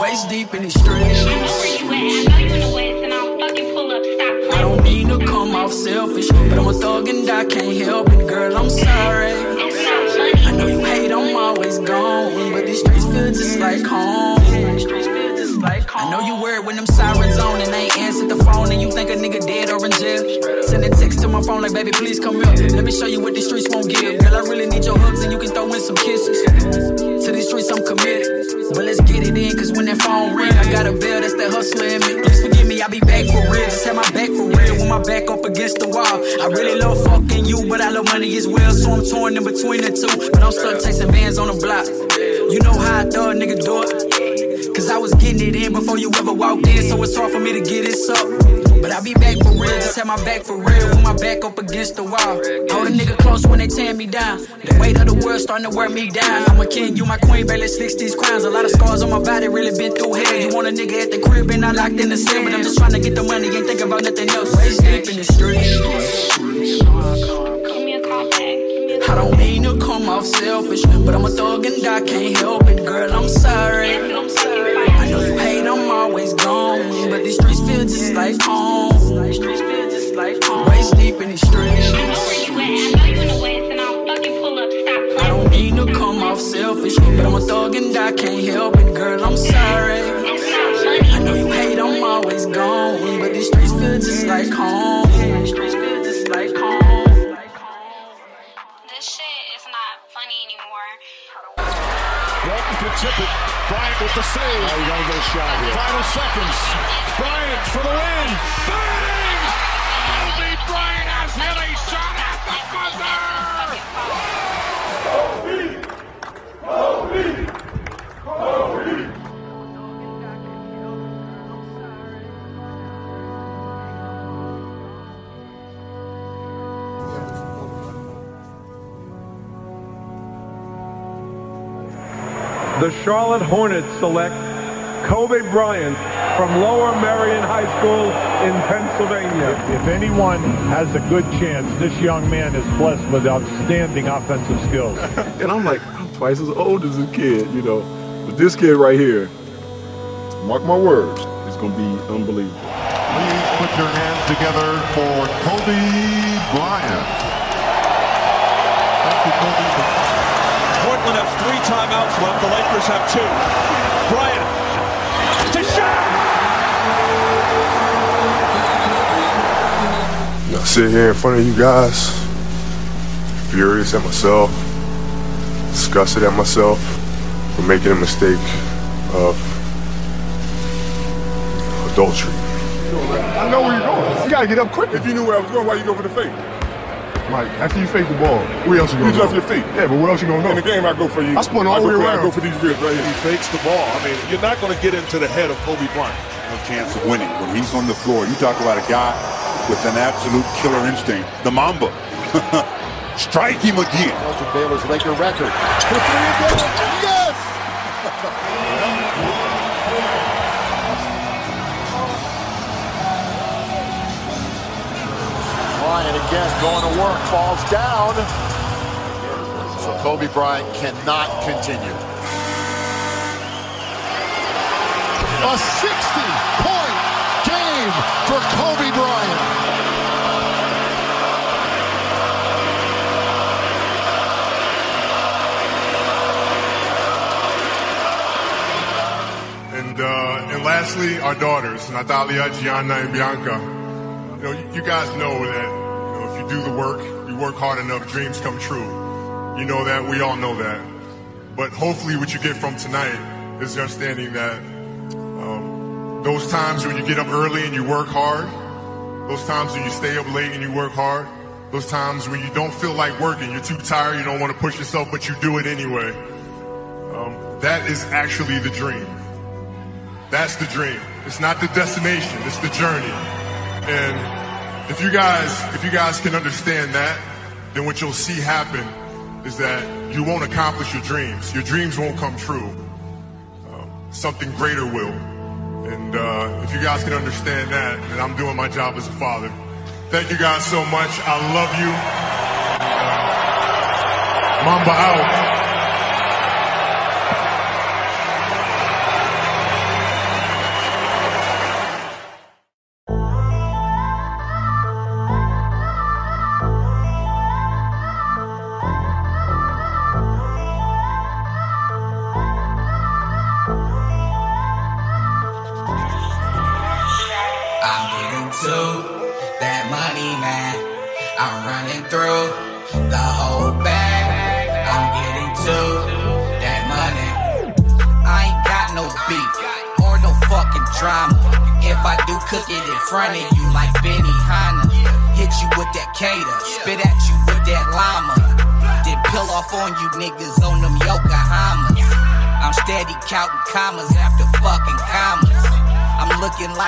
Waist deep in these streets. I know where you at. I know you in the west, and I'll fucking pull up. Stop I don't mean to come off selfish, but I'm a thug and I can't help it, girl. I'm sorry. It's not funny. I know you hate, I'm always gone, but these streets feel just like home. I know you worried when them sirens on and they ain't answered the phone and you think a nigga dead or in jail. Send a text to my phone like, baby, please come here. Let me show you what these streets won't give. Girl, I really need your hugs and you can throw in some kisses. To these streets, I'm committed. But let's get it in, cause when that phone ring, I got a bill that's that hustler in me. Please forgive me, I'll be back for real. Just have my back for real with my back up against the wall. I really love fucking you, but I love money as well, so I'm torn in between the two. But I'm stuck chasing bands on the block. You know how I thought, nigga, do it. Cause I was getting it in before you ever walked in, so it's hard for me to get this up. But I'll be back for real, just have my back for real, with my back up against the wall. Hold a nigga close when they tear me down. The weight of the world starting to wear me down. I'm a king, you my queen, baby, let's fix these crowns. A lot of scars on my body, really been through hell. You want a nigga at the crib and I locked in the cell, but I'm just trying to get the money, ain't thinking about nothing else. Waist deep in the streets. I don't mean to come off selfish, but I'm a thug and I can't help it, girl. I'm sorry. These streets feel just like home. Waist deep in these streets. I know where you at. I know you in the west, and I'll fucking pull up. Stop I don't mean to come off selfish, but I'm a thug and I can't help it, girl. I'm sorry. I know you hate, I'm always gone, but these streets feel just like home. Save. Oh, you gotta get a shot here. Final seconds. Bryant for the win. Bang! Kobe Bryant has hit a shot at the buzzer. The Charlotte Hornets select Kobe Bryant from Lower Merion High School in Pennsylvania. If anyone has a good chance, this young man is blessed with outstanding offensive skills. and I'm like, I'm twice as old as a kid, you know. But this kid right here, mark my words, is gonna be unbelievable. Please put your hands together for Kobe Bryant. Thank you, Kobe. Portland has three timeouts left. The Lakers have two. Bryant to shot. You know, sit here in front of you guys, furious at myself, disgusted at myself for making a mistake of adultery. I know where you're going. You gotta get up quick. If you knew where I was going, why you go for the fake? Mike, after you fake the ball, where else you gonna You go? left your feet. Yeah, but where else you gonna go? In the game, I go for you. I spun all I the go way for- I go for these ribs right here. He fakes the ball. I mean, you're not going to get into the head of Kobe Bryant. No chance of winning. When he's on the floor, you talk about a guy with an absolute killer instinct. The Mamba. Strike him again. Elgin Baylor's Laker record. For three again going to work, falls down. So Kobe Bryant cannot continue. A 60-point game for Kobe Bryant. And uh, and lastly, our daughters, Natalia, Gianna, and Bianca. You know, you, you guys know that do the work, you work hard enough, dreams come true. You know that. We all know that. But hopefully, what you get from tonight is the understanding that um, those times when you get up early and you work hard, those times when you stay up late and you work hard, those times when you don't feel like working, you're too tired, you don't want to push yourself, but you do it anyway. Um, that is actually the dream. That's the dream. It's not the destination, it's the journey. And if you guys, if you guys can understand that, then what you'll see happen is that you won't accomplish your dreams. Your dreams won't come true. Um, something greater will. And uh, if you guys can understand that, then I'm doing my job as a father. Thank you guys so much. I love you. Uh, Mamba out.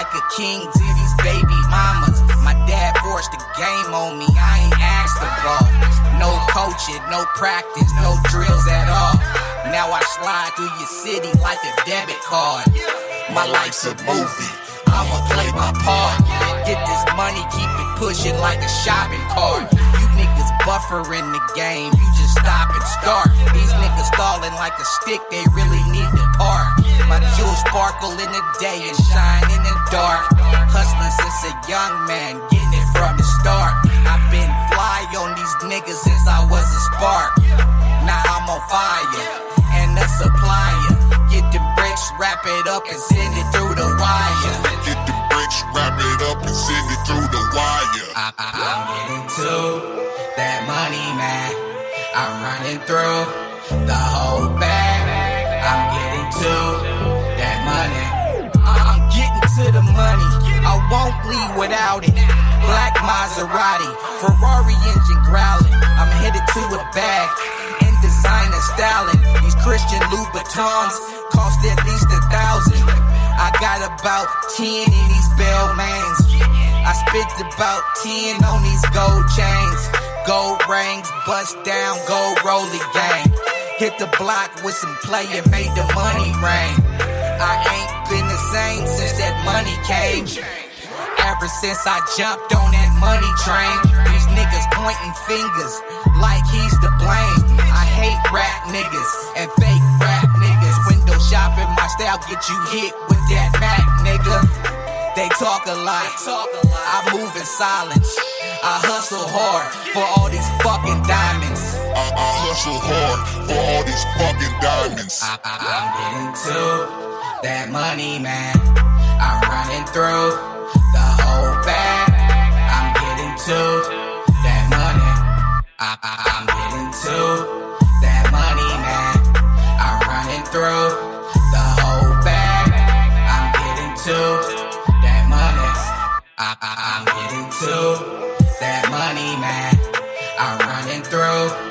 Like a king to these baby mamas. My dad forced the game on me, I ain't asked the ball. No coaching, no practice, no drills at all. Now I slide through your city like a debit card. My life's a movie, I'ma play my part. Get this money, keep it pushing like a shopping cart. You niggas buffering the game, you just stop and start. These niggas stalling like a stick, they really to. My sparkle in the day and shine in the dark. Hustling since a young man, getting it from the start. I've been fly on these niggas since I was a spark. Now I'm on fire, and a supplier. Get the bricks, wrap it up, and send it through the wire. Get the bricks, wrap it up, and send it through the wire. I, I, I'm getting to that money, man. I'm running through the whole bag. I'm getting to money. I won't leave without it. Black Maserati, Ferrari engine growling. I'm headed to a bag and designer styling. These Christian Louboutins cost at least a thousand. I got about 10 in these Balmains. I spent about 10 on these gold chains. Gold rings, bust down, gold rolly gang. Hit the block with some play and made the money rain. I ain't been the same since that money came. Ever since I jumped on that money train, these niggas pointing fingers like he's to blame. I hate rap niggas and fake rap niggas. Window shopping, my style get you hit with that Mac nigga. They talk a lot, I move in silence. I hustle hard for all these fucking diamonds. I, I hustle hard for all these fucking diamonds. I, I, I'm getting to that money, man. I'm running through the whole bag. I'm getting to that money. I'm getting to that money, man. I'm running through the whole bag. I'm getting to that money. I'm getting to that money, man. I'm running through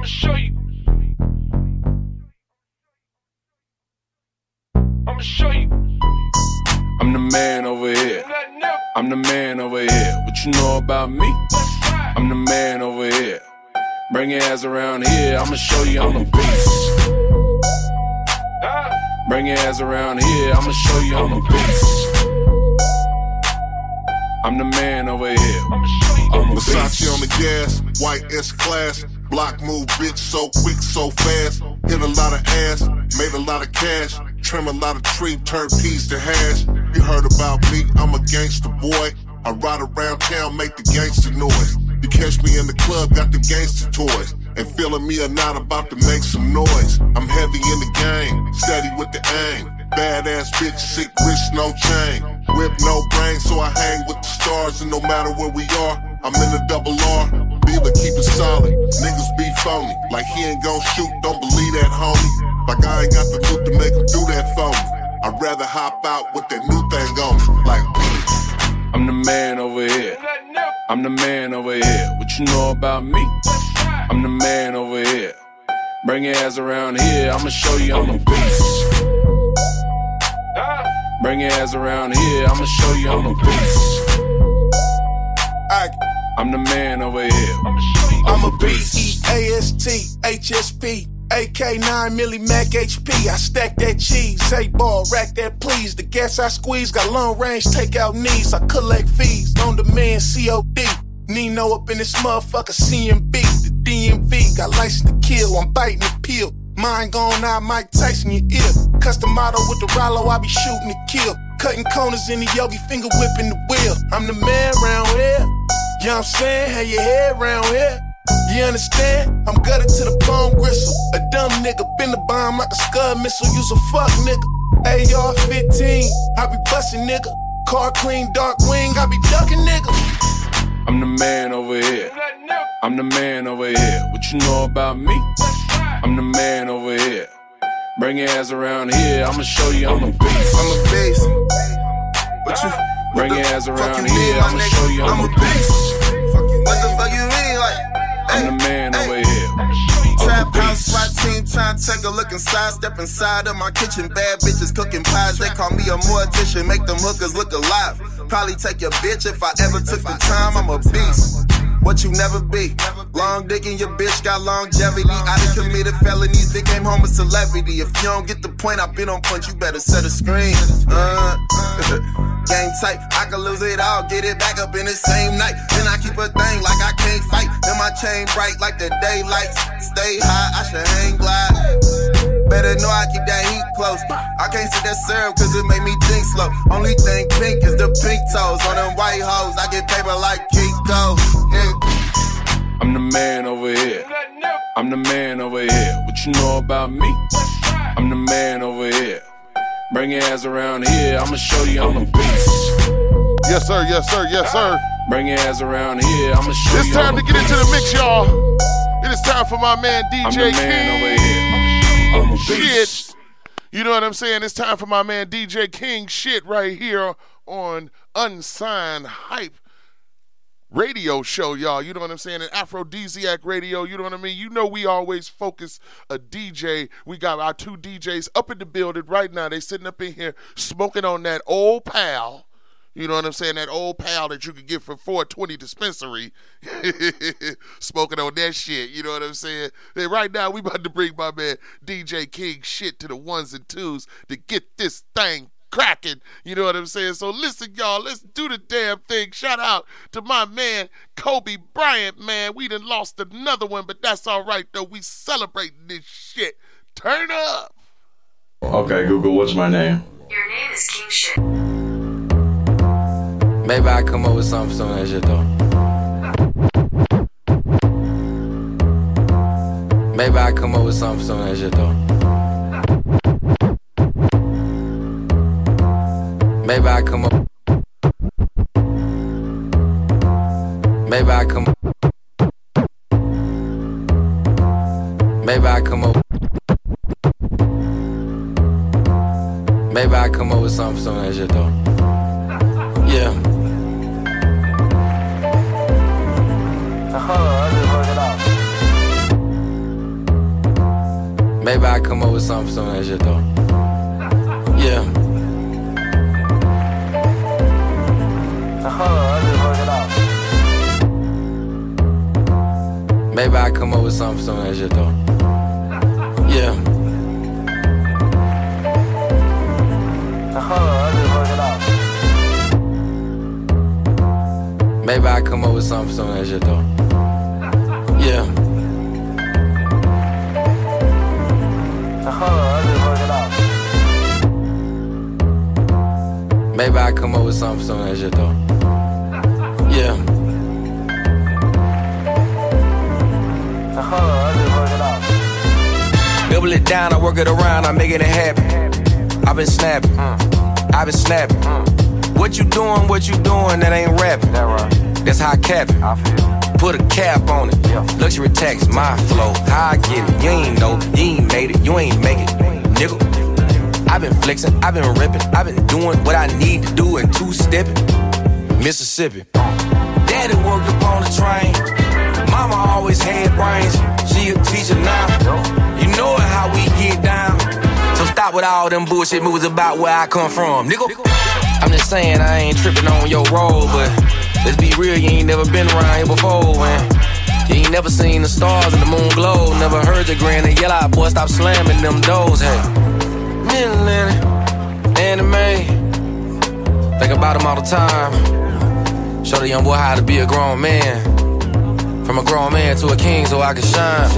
I'ma show you. I'ma show you. I'm the man over here. I'm the man over here. What you know about me? I'm the man over here. Bring your ass around here. I'ma show you I'm a beast. Bring your ass around here. I'ma show you I'm a beast. I'm the man over here. I'm a Versace beast. on the gas, white S class. Block move, bitch, so quick, so fast. Hit a lot of ass, made a lot of cash. Trim a lot of tree, turn peas to hash. You heard about me, I'm a gangster boy. I ride around town, make the gangster noise. You catch me in the club, got the gangster toys. And feeling me or not about to make some noise. I'm heavy in the game, steady with the aim. Badass bitch, sick wrist, no chain. Whip, no brain, so I hang with the stars. And no matter where we are, I'm in the double R. Dealer, keep it solid. Niggas be phony. Like he ain't gon' shoot, don't believe that, homie. Like I ain't got the loot to make him do that for me. I'd rather hop out with that new thing on me. Like, I'm the man over here. I'm the man over here. What you know about me? I'm the man over here. Bring your ass around here. I'ma show you I'm a beast. Bring your ass around here. I'ma show you I'm a beast. I'm the man over here. I'm a beast. E-A-S-T, HSP, AK 9 milli Mac HP. I stack that cheese, say ball, rack that please. The gas I squeeze got long range, take out knees. I collect fees, on demand COD. Nino up in this motherfucker CMB. The DMV got license to kill, I'm biting the pill. Mine gone out, Mike Tyson, your ear. Custom auto with the Rollo, I be shooting to kill. Cutting corners in the yogi, finger whipping the wheel. I'm the man round here. You know what I'm saying? Have your head round here. You understand? I'm gutted to the bone gristle. A dumb nigga, been the bomb like a scud missile. Use a fuck nigga. AR 15, I be busting nigga. Car clean, dark wing, I be ducking nigga. I'm the man over here. I'm the man over here. What you know about me? I'm the man over here. Bring your ass around here. I'ma show you I'm a beast. I'm a beast. What you? Bring your ass around here. I'ma show you I'm, I'm a a beast. What the fuck you mean? Like, I'm the man over here. Trap house SWAT team trying to take a look inside. Step inside of my kitchen. Bad bitches cooking pies. They call me a mortician. Make them hookers look alive. Probably take your bitch if I ever took the time. I'm a beast. What you never be. Long dick and your bitch got longevity. I done committed felonies. They came home a celebrity. If you don't get the point, I've been on punch. You better set a screen. Uh, game tight. I can lose it all. Get it back up in the same night. Then I keep a thing like I can't fight. Then my chain bright like the daylights. Stay high. I should hang glide. Better know I keep that heat close. I can't sit that syrup cause it make me think slow. Only thing pink is the pink toes. On them white hoes, I get paper like Kiko. Yeah. I'm the man over here. I'm the man over here. What you know about me? I'm the man over here. Bring your ass around here. I'ma show you I'm a beast. Yes, sir. Yes, sir. Yes, sir. Bring your ass around here. I'ma show you. It's time I'm to a get into the mix, y'all. It is time for my man I'm DJ the man over King. here. I'm a Shit. You know what I'm saying? It's time for my man DJ King shit right here on Unsigned Hype radio show, y'all. You know what I'm saying? An afro-disiac radio. You know what I mean? You know we always focus a DJ. We got our two DJs up in the building right now. They sitting up in here smoking on that old pal. You know what I'm saying? That old pal that you could get from 420 dispensary. Smoking on that shit. You know what I'm saying? Then right now we about to bring my man DJ King shit to the ones and twos to get this thing cracking. You know what I'm saying? So listen, y'all, let's do the damn thing. Shout out to my man Kobe Bryant, man. We done lost another one, but that's all right though. We celebrating this shit. Turn up. Okay, Google, what's my name? Your name is King Shit. Maybe I come up with something for some of that shit though. Maybe I come up with something for some of that shit though. Maybe I come up. Maybe I come. Maybe I come up. Maybe I come up with something for some of that shit though. Yeah. Maybe I come up with something some of that shit though. Yeah. Maybe I come up with something some of that shit though. Yeah. Maybe I come up with something for some of that shit though. Yeah. Maybe I come up with something for some of that shit though. Yeah. Double it down, I work it around, I'm making it happen. I've been snapping, I've been snapping. What you doing, what you doing, that ain't rapping. That's how I cap it. Put a cap on it. Luxury tax, my flow. How I get it. You ain't know, you ain't made it, you ain't make it. Nigga. I've been flexing, I've been ripping, I've been doing what I need to do and two stepping. Mississippi. Daddy worked up on the train. Mama always had brains. She a teacher now. You know it how we get down. So stop with all them bullshit moves about where I come from, nigga. I'm just saying I ain't tripping on your role, but let's be real, you ain't never been around here before, man. You ain't never seen the stars and the moon glow. Never heard your granny yell out, boy, stop slamming them doors, hey. Anime. Think about them all the time. Show the young boy how to be a grown man. From a grown man to a king so I can shine.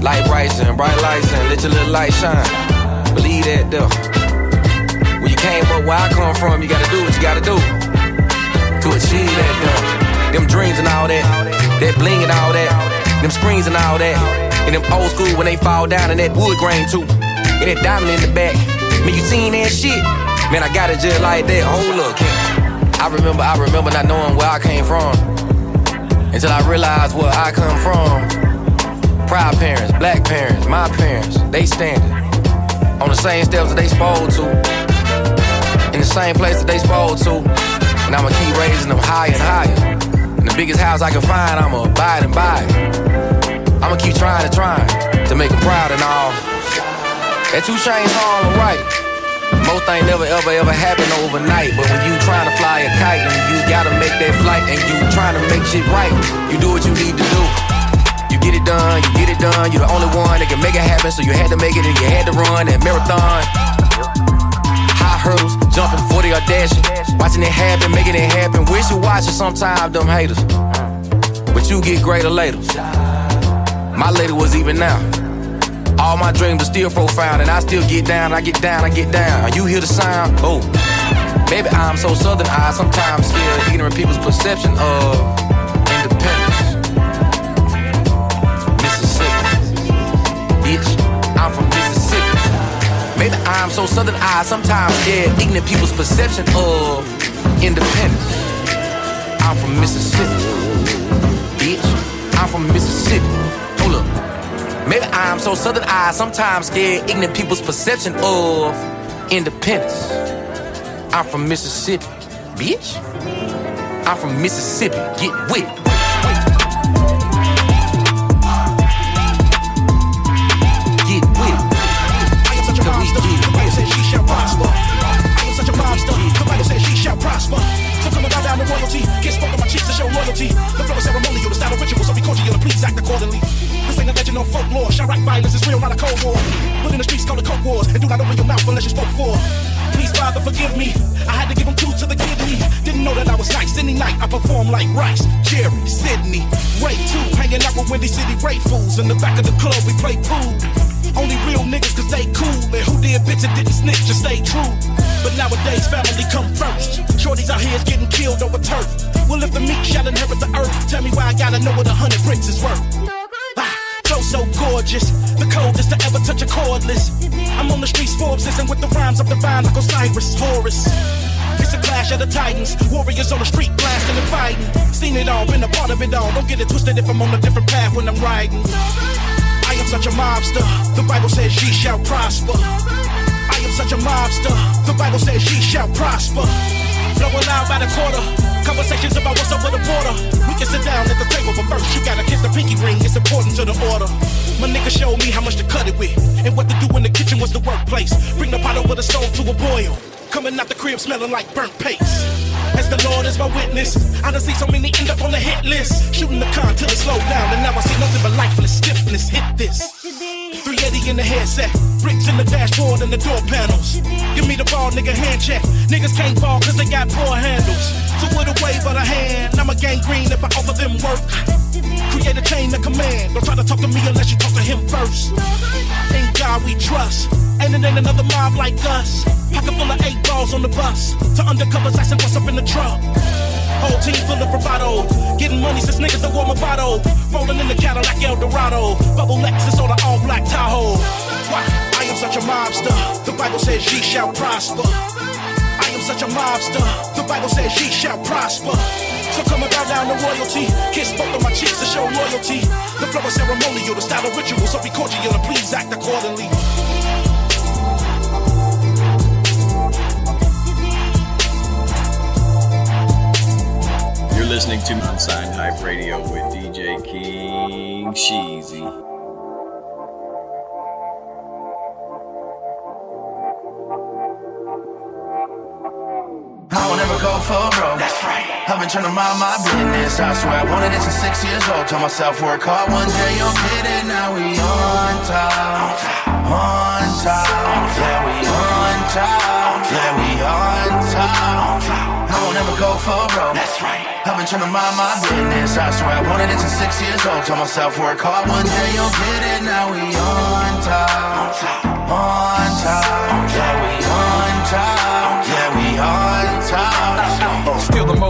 Light and bright lights and let your little light shine. Believe that though. When you came up where I come from, you gotta do what you gotta do to achieve that though. Them dreams and all that, that bling and all that, them screens and all that, and them old school when they fall down and that wood grain too, and that diamond in the back. Man, you seen that shit? Man, I got it just like that. Oh, Hold up, I remember, I remember not knowing where I came from until I realized where I come from. Proud parents, black parents, my parents, they standing on the same steps that they supposed to, in the same place that they supposed to, and I'ma keep raising them higher and higher. And the biggest house I can find, I'ma buy it and buy it. I'ma keep trying and trying to make them proud and all. That two chains all right. Most things never ever ever happen overnight. But when you trying to fly a kite and you gotta make that flight and you trying to make shit right, you do what you need to do. You get it done, you get it done. You're the only one that can make it happen, so you had to make it and you had to run that marathon. Hurdles, jumping 40 or dashing. Watching it happen, making it happen. Wish you watch it sometimes, them haters. But you get greater later. My later was even now. All my dreams are still profound, and I still get down, I get down, I get down. You hear the sound? Oh. Maybe I'm so southern I sometimes scared ignorant people's perception of I'm so southern I sometimes scared ignorant people's perception of independence. I'm from Mississippi. Bitch, I'm from Mississippi. Hold up. Maybe I'm so southern I sometimes scared ignorant people's perception of independence. I'm from Mississippi, bitch. I'm from Mississippi. Get with to show loyalty. The flow is ceremonial, the style of ritual, so be cordial and please act accordingly. This ain't a legend or folklore. Chiraq violence is real, not a cold war. Put in the streets, call it coke wars, and do not open your mouth unless you spoke for. Please, Father, forgive me. I had to give him two to the kidney. Didn't know that I was nice. Any night I perform like Rice, Jerry, Sydney, Ray too. Hanging out with Windy City Ray fools. In the back of the club, we play pool. Only real niggas cause they cool. And who did bitch and didn't snitch just stay true. But nowadays, family come first. Shorties out here is getting killed over turf. Well, if the meat shall inherit the earth, tell me why I gotta know what a hundred bricks is worth. Ah, so gorgeous, the coldest to ever touch a cordless. I'm on the streets, Forbes, listen with the rhymes of divine like Osiris, Horus. It's a clash of the titans, warriors on the street blasting and fighting. Seen it all, been a part of it all. Don't get it twisted if I'm on a different path when I'm riding. I am such a mobster. The Bible says she shall prosper. I am such a mobster. The Bible says she shall prosper. Blowing loud by the quarter. Conversations about what's up with the border. We can sit down at the table, but first you gotta kiss the pinky ring. It's important to the order. My nigga showed me how much to cut it with, and what to do in the kitchen was the workplace. Bring the pot over the stove to a boil. Coming out the crib smelling like burnt paste. As the Lord is my witness, I done see so many end up on the hit list. Shooting the con till it slowed down, and now I see nothing but lifeless stiffness. Hit this. Spaghetti in the headset. Bricks in the dashboard and the door panels. Give me the ball, nigga, hand check. Niggas can't ball cause they got poor handles. So with a wave of the hand, I'm a gangrene if I offer them work. Create a chain of command. Don't try to talk to me unless you talk to him first. In God we trust. And it ain't another mob like us. Pocket full of eight balls on the bus. To undercovers asking what's up in the truck. Whole team full of bravado. Getting money since niggas don't want my bottle. Rolling in the Cadillac Eldorado. Bubble Lexus on the all black Tahoe. Why? I am such a mobster. The Bible says ye shall prosper. I am such a mobster. The Bible says ye shall prosper. So come bow down to royalty. Kiss both of my cheeks to show loyalty. The flow is ceremonial, the style of ritual. So be cordial and please act accordingly. Listening to Unsigned Hype Radio with DJ King Sheezy. I won't ever go for broke. That's right. I've been trying to mind my business. I swear I wanted it since six years old. Told myself work hard one day you'll get it. Now we on top, on top. Yeah, we on top. Yeah, we on top. I won't ever go for broke. That's right. I've been trying to mind my business. I swear I wanted it since six years old. Told myself work hard one day you'll get it. Now we on top, on top.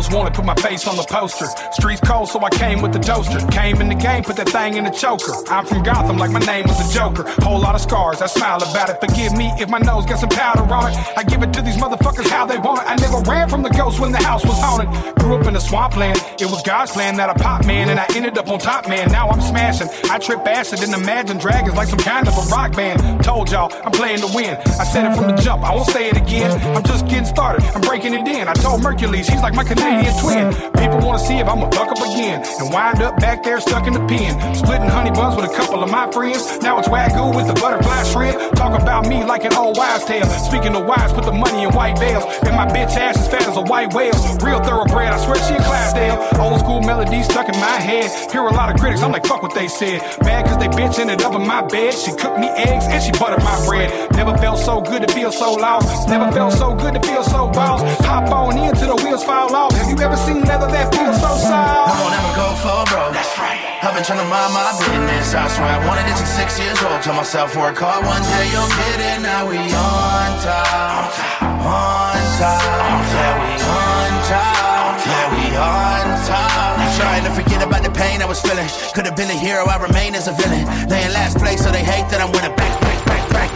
Most wanted, put my face on the poster. Streets cold, so I came with the toaster. Came in the game, put that thing in the choker. I'm from Gotham, like my name was a Joker. Whole lot of scars, I smile about it. Forgive me if my nose got some powder on it. I give it to these motherfuckers how they want it. I never ran from the ghost when the house was haunted. Grew up in the swampland, it was God's plan that I pop man, and I ended up on top man. Now I'm smashing. I trip acid and imagine dragons like some kind of a rock band. Told y'all, I'm playing to win. I said it from the jump, I won't say it again. I'm just getting started, I'm breaking it in. I told Mercules, he's like my Twin. People wanna see if I'ma fuck up again and wind up back there stuck in the pen. Splitting honey buns with a couple of my friends. Now it's Wagyu with the butterfly shrimp. Talk about me like an old wives' tale. Speaking of wives, put the money in white veils. And my bitch ass is fat as a white whale. Real thoroughbred, I swear she a Clydesdale. Old school melodies stuck in my head. Hear a lot of critics, I'm like, fuck what they said. Mad cause they bitch ended up in my bed. She cooked me eggs and she buttered my bread. Never felt so good to feel so lost. Never felt so good to feel so boss. Hop on in till the wheels fall off. Have you ever seen leather that feels so soft? I won't ever go for broke. That's right. I've been trying to mind my business. I swear I wanted it since six years old. Told myself work hard one day you'll get it. Now we on top, on top. Yeah, we on top. Yeah, we on top. Trying to forget about the pain I was feeling. Could have been a hero, I remain as a villain. They in last place, so they hate that I'm winning. Back.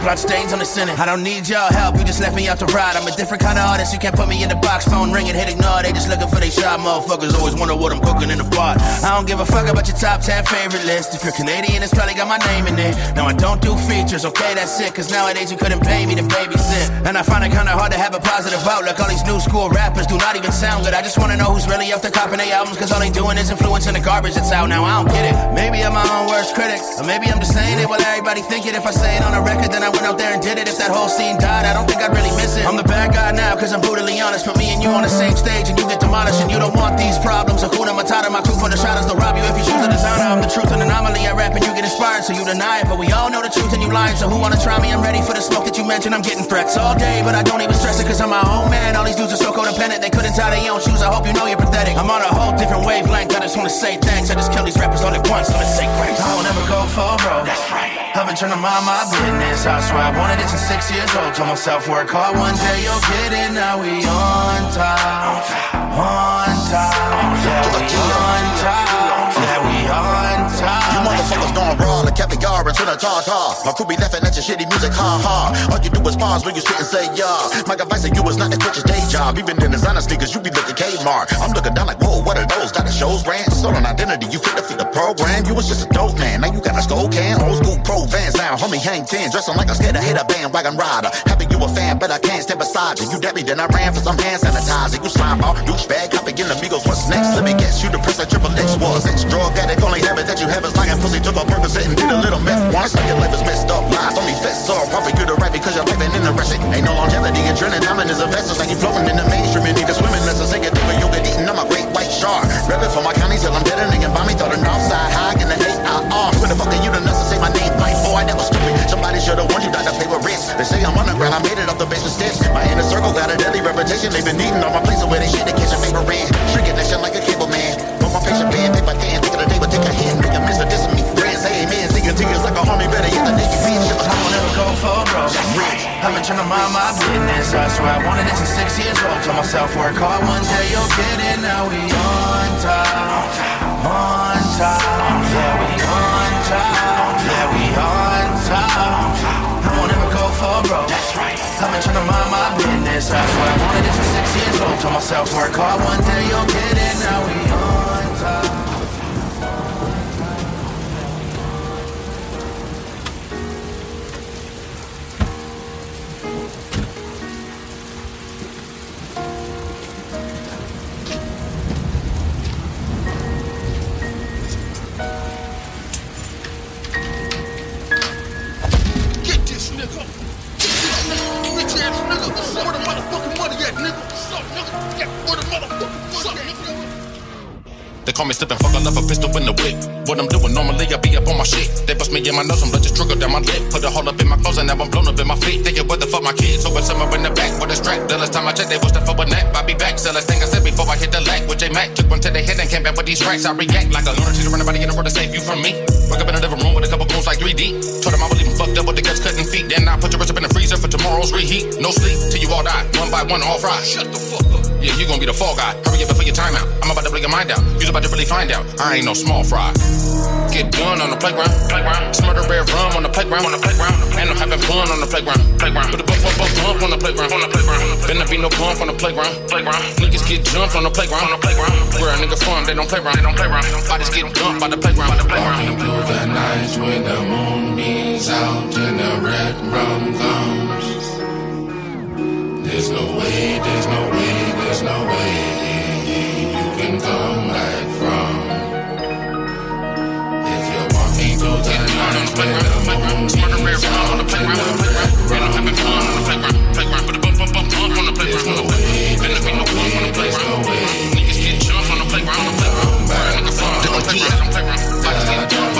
Blood stains on the ceiling. I don't need your help, you just left me out to ride. I'm a different kind of artist, you can't put me in the box. Phone ringing, hit ignore. They just looking for they shot. Motherfuckers always wonder what I'm cooking in the pot. I don't give a fuck about your top 10 favorite list. If you're Canadian, it's probably got my name in it. No, I don't do features, okay, that's it. Cause nowadays you couldn't pay me to babysit. And I find it kinda hard to have a positive outlook. All these new school rappers do not even sound good. I just wanna know who's really up to copping their albums. Cause all they doing is influencing the garbage that's out now. I don't get it. Maybe I'm my own worst critic. Or maybe I'm just saying it while everybody think it. If I say it on a record, then I went out there and did it. If that whole scene died, I don't think I'd really miss it. I'm the bad guy now, cause I'm brutally honest. Put me and you on the same stage and you get demolished. And you don't want these problems. Hakuna Matata, my crew for the shadows, they'll rob you if you choose a designer. I'm the truth, an anomaly. I rap and you get inspired, so you deny it. But we all know the truth and you lying. So who wanna try me? I'm ready for the smoke that you mentioned. I'm getting threats all day, but I don't even stress it cause I'm my own man. All these dudes are so codependent, they couldn't tie their own shoes. I hope you know you're pathetic. I'm on a whole different wavelength. I just wanna say thanks. I just kill these rappers all at once. Let me say grace. I will never go for broke. That's right. I've been trying to mind my business. I swear I wanted it since six years old. Told myself work hard one day you'll get it. Now we on top, on top. Yeah, we on top. And. My crew be laughing at your shitty music, ha ha. All you do is pause when you sit and say yeah. My advice to you is not to quit your day job. Even in designer sneakers, you be looking Kmart. I'm looking down like, whoa, what are those? Got a show's brand, stolen identity. You fit to fit the program. You was just a dope man. Now you got a skull can, old school pro vans now. Homie hang 10, dressing like a to hit a bandwagon rider. Happy you a fan, but I can't stand beside you. You dead me, then I ran for some hand sanitizer. You slime ball, douchebag, copy in amigos. What's next? Let me guess, you the press that Triple X was. Ex drug addict, only habit that you have is lying pussy. Took a Percocet and did a little meth. Once like your life is messed up. Lies only fest all profit. good or the right because you're living in the rest. Ain't no longevity. Adrenaline diamond is a vessel. Like you flowing in the mainstream you and even swimming. That's a second thing. you get I'm a great white shark. Repping for my county till I'm dead. And nigga by me. Thought an side high in the AIR. Who the fuck are you to nuts to say my name? Like, oh, I never stupid. Somebody should have warned you not to pay with risk. They say I'm underground. I made it up the basement steps. My inner circle got a deadly reputation. They've been eating all my places where they shit to catch a favorite red. Shrinking that shit like a cable man. Put my patient band, paper thin say tears like a homie, better get the nigga. Shit, I will never go for broke. Rich, I've been trying to mind my business. I swear I wanted it since six years old. Told myself work hard one day, you'll get it. Now we on top, on top. Yeah, we on top. Yeah, we on top. I won't ever go for broke. That's right. I've been trying to mind my business. I swear I wanted it since six years old. Told myself work hard one day, you'll get it. Now we on ass nigga. Where the motherfucking money at, nigga? What's up, nigga? Where the motherfucking money at, nigga? They call me slipping, fuck, I love a pistol in the whip. What I'm doing normally, I be up on my shit. They bust me in my nose, I'm just trigger down my lip. Put a hole up in my clothes, and now I'm blown up in my feet. Thinking what the fuck my kids, open somewhere in the back with a strap. The last time I checked, they was the for a nap. I be back, so last thing I said before I hit the lag with J Mac. Took one to the head and came back with these tracks. I react like a lunatic to run nobody in the world to save you from me. Wake up in a living room with a couple goons like 3D. Told them I was leaving fucked up with the guts cutting feet. Then I put your wrist up in the freezer for tomorrow's reheat. No sleep till you all die, one by one, all fried. Shut the fuck up. Yeah, you gonna be the fall guy. Hurry up before your time out. I'm about to blow your mind out. You's about to really find out. I ain't no small fry. Get done on the playground. Playground. Smurder red rum on the playground. On the playground. And I'm having fun on the playground. Playground. Put the bump, bump, bump, bump on the playground. On the playground. Better be no bump on the playground. Playground. Niggas get jumped on the playground. On the playground. Where a nigga from, they don't play around. They don't play around. Bodies get dumped by the playground. By the playground. Walking through the nights when the moon beams out and the red rum comes. There's no way, there's no way, there's no way you can come back playground. Playground. Be no bump on the playground. Playground. Playground. Playground. wasn't young, the teachers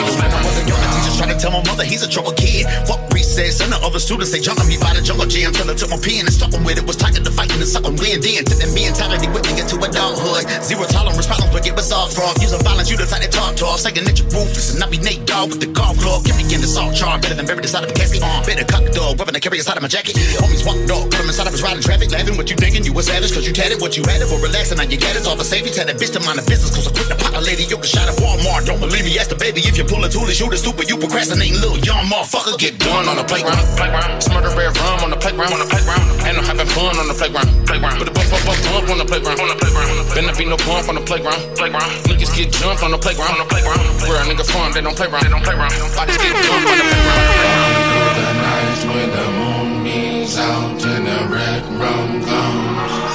trying to tell my mother he's a trouble kid. Fuck recess, and the other students they jumping me by the jungle gym till I took my pen and stuck with it. Was tiger to fighting and sucking wind in. Took that mentality with me into adulthood. Zero tolerance, problems, but get bizarre from. Using violence, you the type that talk tough. Saying that you're ruthless, and I be Nate Dogg with the golf club. Give me in the salt charm, better than buried inside of a casket. Uh, better cock the dog, weapon I carry inside of my jacket. Homies walk dog, put 'em inside of his riding traffic. Laughing what you thinking, you was savage, cause you tatted what you had it for relaxing. Now you got it, all for safety. Tell that bitch to mind the business, cause I quit the pot a lady. You can shot at Walmart. Don't believe me, ask the baby if you pull a tool and shoot it stupid. You procrastinating, little young motherfucker. Get done on the playground. Playground. Smurder red rum on the playground. On the playground. And I'm having fun on the playground. Playground. Put the bump, bump, bump, bump on the playground. On the playground. Better be no bump on the playground. Playground. Niggas get jumped on the playground. On the playground. Where a nigga from, they don't play around. They don't play around. Bodies get jumped on the playground. The nights when the moon beams out and the red rum comes.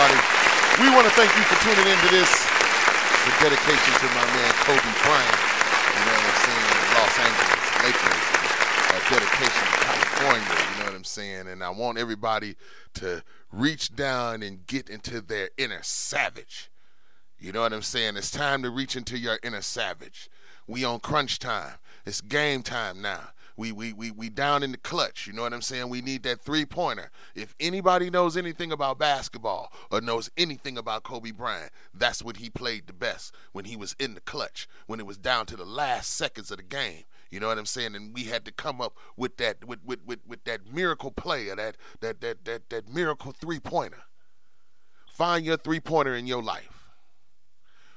Everybody? We want to thank you for tuning into this. A dedication to my man Kobe Bryant. You know what I'm saying? Los Angeles Lakers. A dedication to California. You know what I'm saying? And I want everybody to reach down and get into their inner savage. You know what I'm saying? It's time to reach into your inner savage. We on crunch time. It's game time now. We we we we down in the clutch. You know what I'm saying? We need that three pointer. If anybody knows anything about basketball or knows anything about Kobe Bryant, that's what he played the best when he was in the clutch, when it was down to the last seconds of the game. You know what I'm saying? And we had to come up with that with with, with, with that miracle play or that that that that that miracle three pointer. Find your three pointer in your life.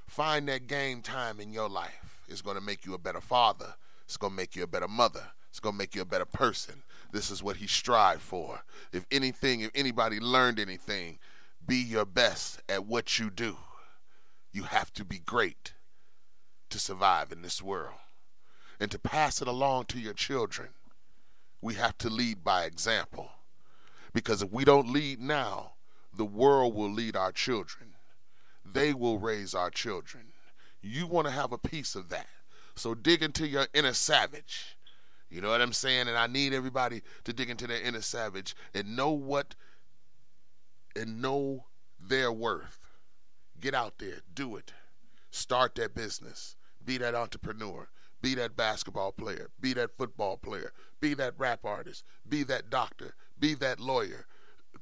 Find that game time in your life. It's going to make you a better father. It's going to make you a better mother. It's going to make you a better person. This is what he strived for. If anything, if anybody learned anything, be your best at what you do. You have to be great to survive in this world and to pass it along to your children. We have to lead by example. Because if we don't lead now, the world will lead our children. They will raise our children. You want to have a piece of that. So dig into your inner savage. You know what I'm saying? And I need everybody to dig into their inner savage and know what and know their worth. Get out there, do it. Start that business. Be that entrepreneur. Be that basketball player. Be that football player. Be that rap artist. Be that doctor. Be that lawyer.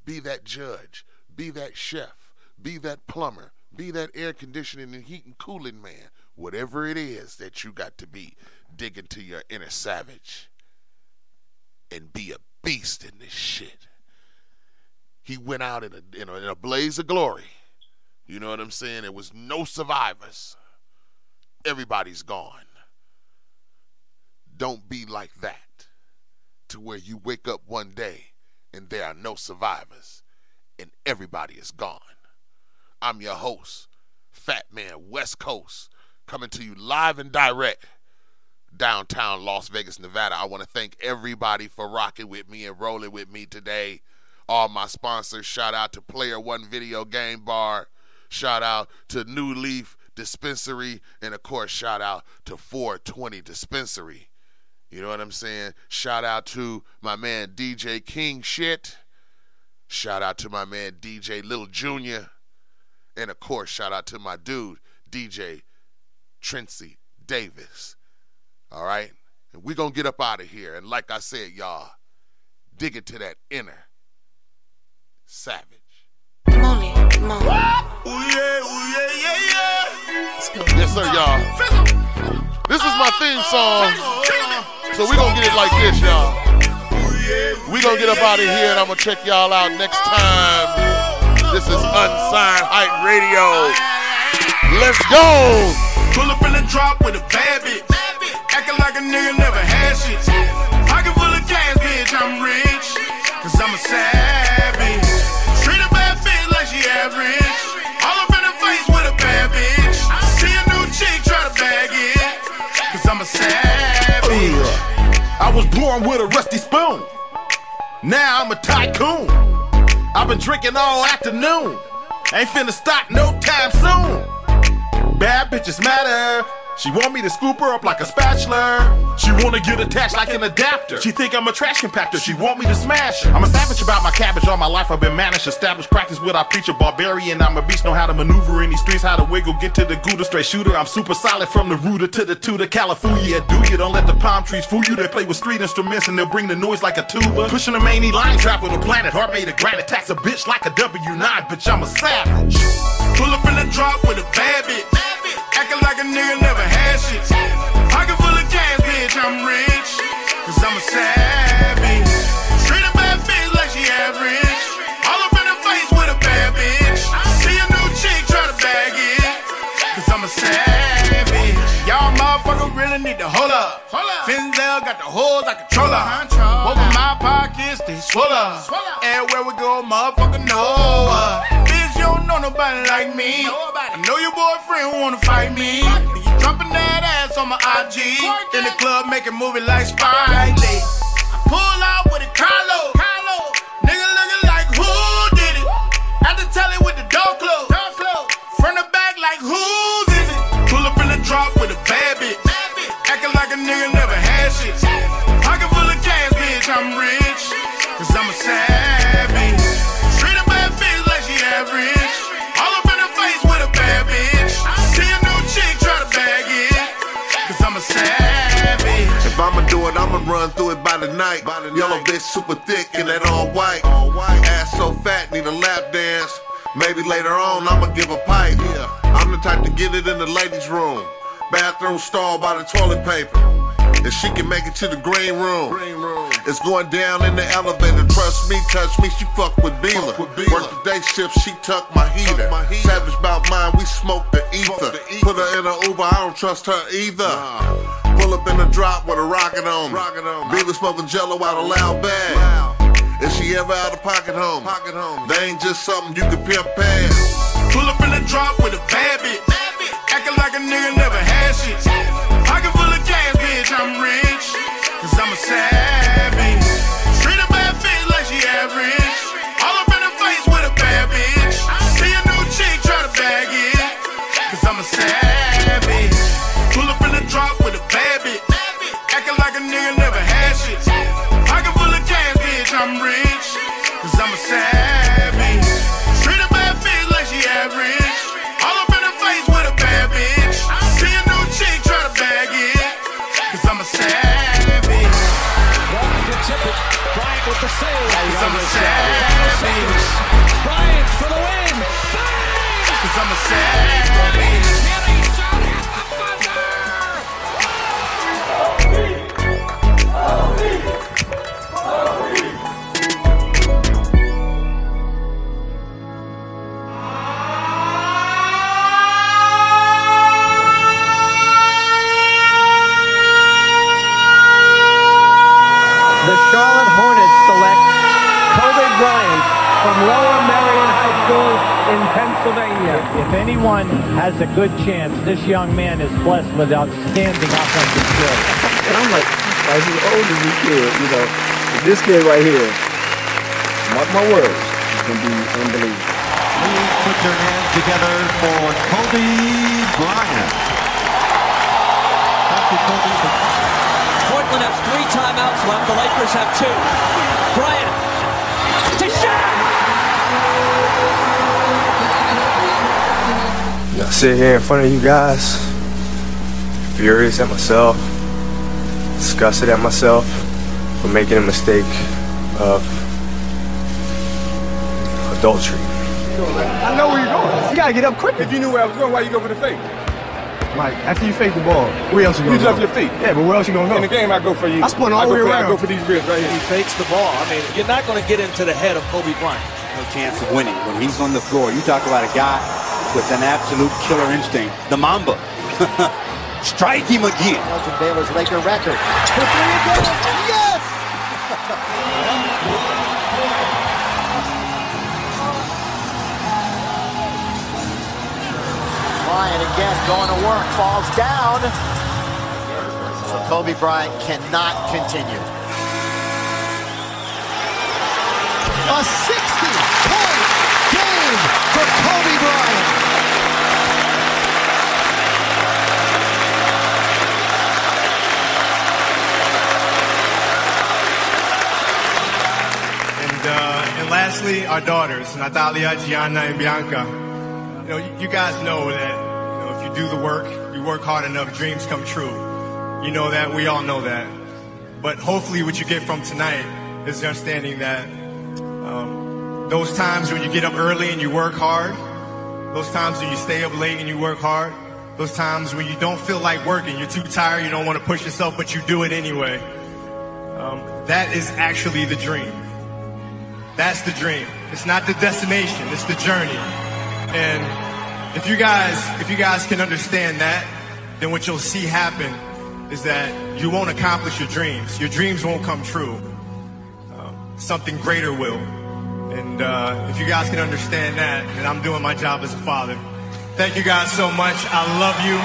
Be that judge. Be that chef. Be that plumber. Be that air conditioning and heat and cooling man. Whatever it is that you got to be, dig into your inner savage and be a beast in this shit. He went out in a, in a, in a blaze of glory. You know what I'm saying? There was no survivors. Everybody's gone. Don't be like that to where you wake up one day and there are no survivors and everybody is gone. I'm your host, Fat Man West Coast, coming to you live and direct downtown Las Vegas, Nevada. I want to thank everybody for rocking with me and rolling with me today. All my sponsors, shout out to Player One Video Game Bar, shout out to New Leaf Dispensary, and of course, shout out to 420 Dispensary. You know what I'm saying? Shout out to my man DJ King Shit. Shout out to my man DJ Little Jr. And of course, shout out to my dude, DJ Trincy Davis. All right? And we're going to get up out of here. And like I said, y'all, dig into that inner savage. Yes, sir, y'all. This is my theme song. So we're going to get it like this, y'all. We're going to get up out of here and I'm going to check y'all out next time. This is Unsigned Hype Radio. Let's go. Pull up in the drop with a bad bitch. Acting like a nigga never had shit. Pocket full of cash, bitch, I'm rich. Cause I'm a savage. Treat a bad bitch like she average. All up in the face with a bad bitch. See a new chick, try to bag it. Cause I'm a savage. I was born with a rusty spoon. Now I'm a tycoon. I've been drinking all afternoon. Ain't finna stop no time soon. Bad bitches matter. She want me to scoop her up like a spatula. She wanna get attached like an adapter. She think I'm a trash compactor. She want me to smash her. I'm a savage about my cabbage. All my life I've been managed. Established practice what I preach. A barbarian. I'm a beast. Know how to maneuver in these streets. How to wiggle. Get to the Gouda. Straight shooter. I'm super solid from the rooter to the tutor. California. Do you? Don't let the palm trees fool you. They play with street instruments and they'll bring the noise like a tuba. Pushing a maney line. Travel the planet. Heart made of granite. Tax a bitch like a W9. Bitch, I'm a savage. Pull up in the drop with a bad bitch. Acting like a nigga never had shit. Pocket full of cash, bitch, I'm rich. Cause I'm a savage. Treat a bad bitch like she average. All up in her face with a bad bitch. See a new chick, try to bag it. Cause I'm a savage. Y'all motherfucker really need to hold up. Finzel got the holes like a controller. Both of my pockets, they swell up. Everywhere we go, motherfucker know you don't know nobody like me. I know your boyfriend wanna fight me. You dropping that ass on my IG. In the club, making movie like Spike Lee. I pull out with a Carlo. Carlo. Nigga looking like who did it? Had to tell it with the door closed. Front the back like whose is it? Pull up in the drop with a bad bitch. Acting like a nigga never had shit. A savage. If I'ma do it, I'ma run through it by the night. By the Yellow bitch super thick and that all white. all white. Ass so fat, need a lap dance. Maybe later on I'ma give a pipe. I'm the type to get it in the ladies' room. Bathroom stall by the toilet paper. If she can make it to the green room, green room. it's going down in the elevator. Trust me, touch me, she fuck with Beeler. Work the day shift, she tuck my heater. Savage about mine, we smoke the ether. Put her in a Uber, I don't trust her either. Pull up in a drop with a rocket on me. Beeler smoking jello out a loud bag. Is she ever out of pocket home? Pocket home. They ain't just something you can pimp past. Pull up in a drop with a bad bitch. Acting like a nigga never had shit. Pocket full of cash, bitch, I'm rich. Cause I'm a savage. Treat a bad bitch like she average. All up in her face with a bad bitch. See a new chick, try to bag it. Save. Cause I'm a savage. Bryant for the win. Cause I'm a savage. From Lower Merion High School in Pennsylvania. If anyone has a good chance, this young man is blessed with outstanding offensive skills. And I'm like, as old as he kid, you know, this kid right here, mark my words, is gonna be unbelievable. Please put your hands together for Kobe Bryant. Thank you, Kobe. Portland has three timeouts left. The Lakers have two. Bryant I sit here in front of you guys, furious at myself, disgusted at myself for making a mistake of adultery. I know where you're going. You gotta get up quick. If you knew where I was going, why you go for the fake? Mike, after you fake the ball, where else you You gonna jump go? your feet. Yeah, but where else you gonna go? In the game, I go for you. I spun all I the way around. I go for these ribs right here. He fakes the ball. I mean, you're not going to get into the head of Kobe Bryant. No chance of winning when he's on the floor. You talk about a guy with an absolute killer instinct. The Mamba. Strike him again. Elgin Baylor's Laker record. For three. Yes! Bryant again going to work, falls down. So Kobe Bryant cannot continue. A 60-point game for Kobe Bryant. Lastly, our daughters, Natalia, Gianna, and Bianca. You know, you, guys know that you know, if you do the work, you work hard enough, dreams come true. You know that. We all know that. But hopefully, what you get from tonight is the understanding that um, those times when you get up early and you work hard, those times when you stay up late and you work hard, those times when you don't feel like working, you're too tired, you don't want to push yourself, but you do it anyway. Um, that is actually the dream. That's the dream. It's not the destination, it's the journey. And if you guys, if you guys can understand that, then what you'll see happen is that you won't accomplish your dreams. Your dreams won't come true. Um, something greater will. And uh, if you guys can understand that, then I'm doing my job as a father. Thank you guys so much. I love you.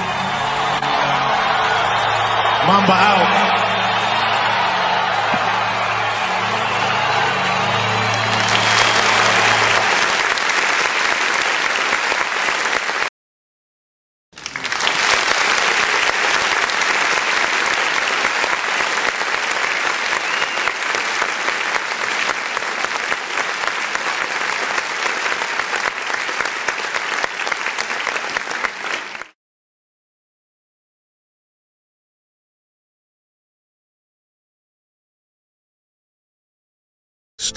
Mamba out.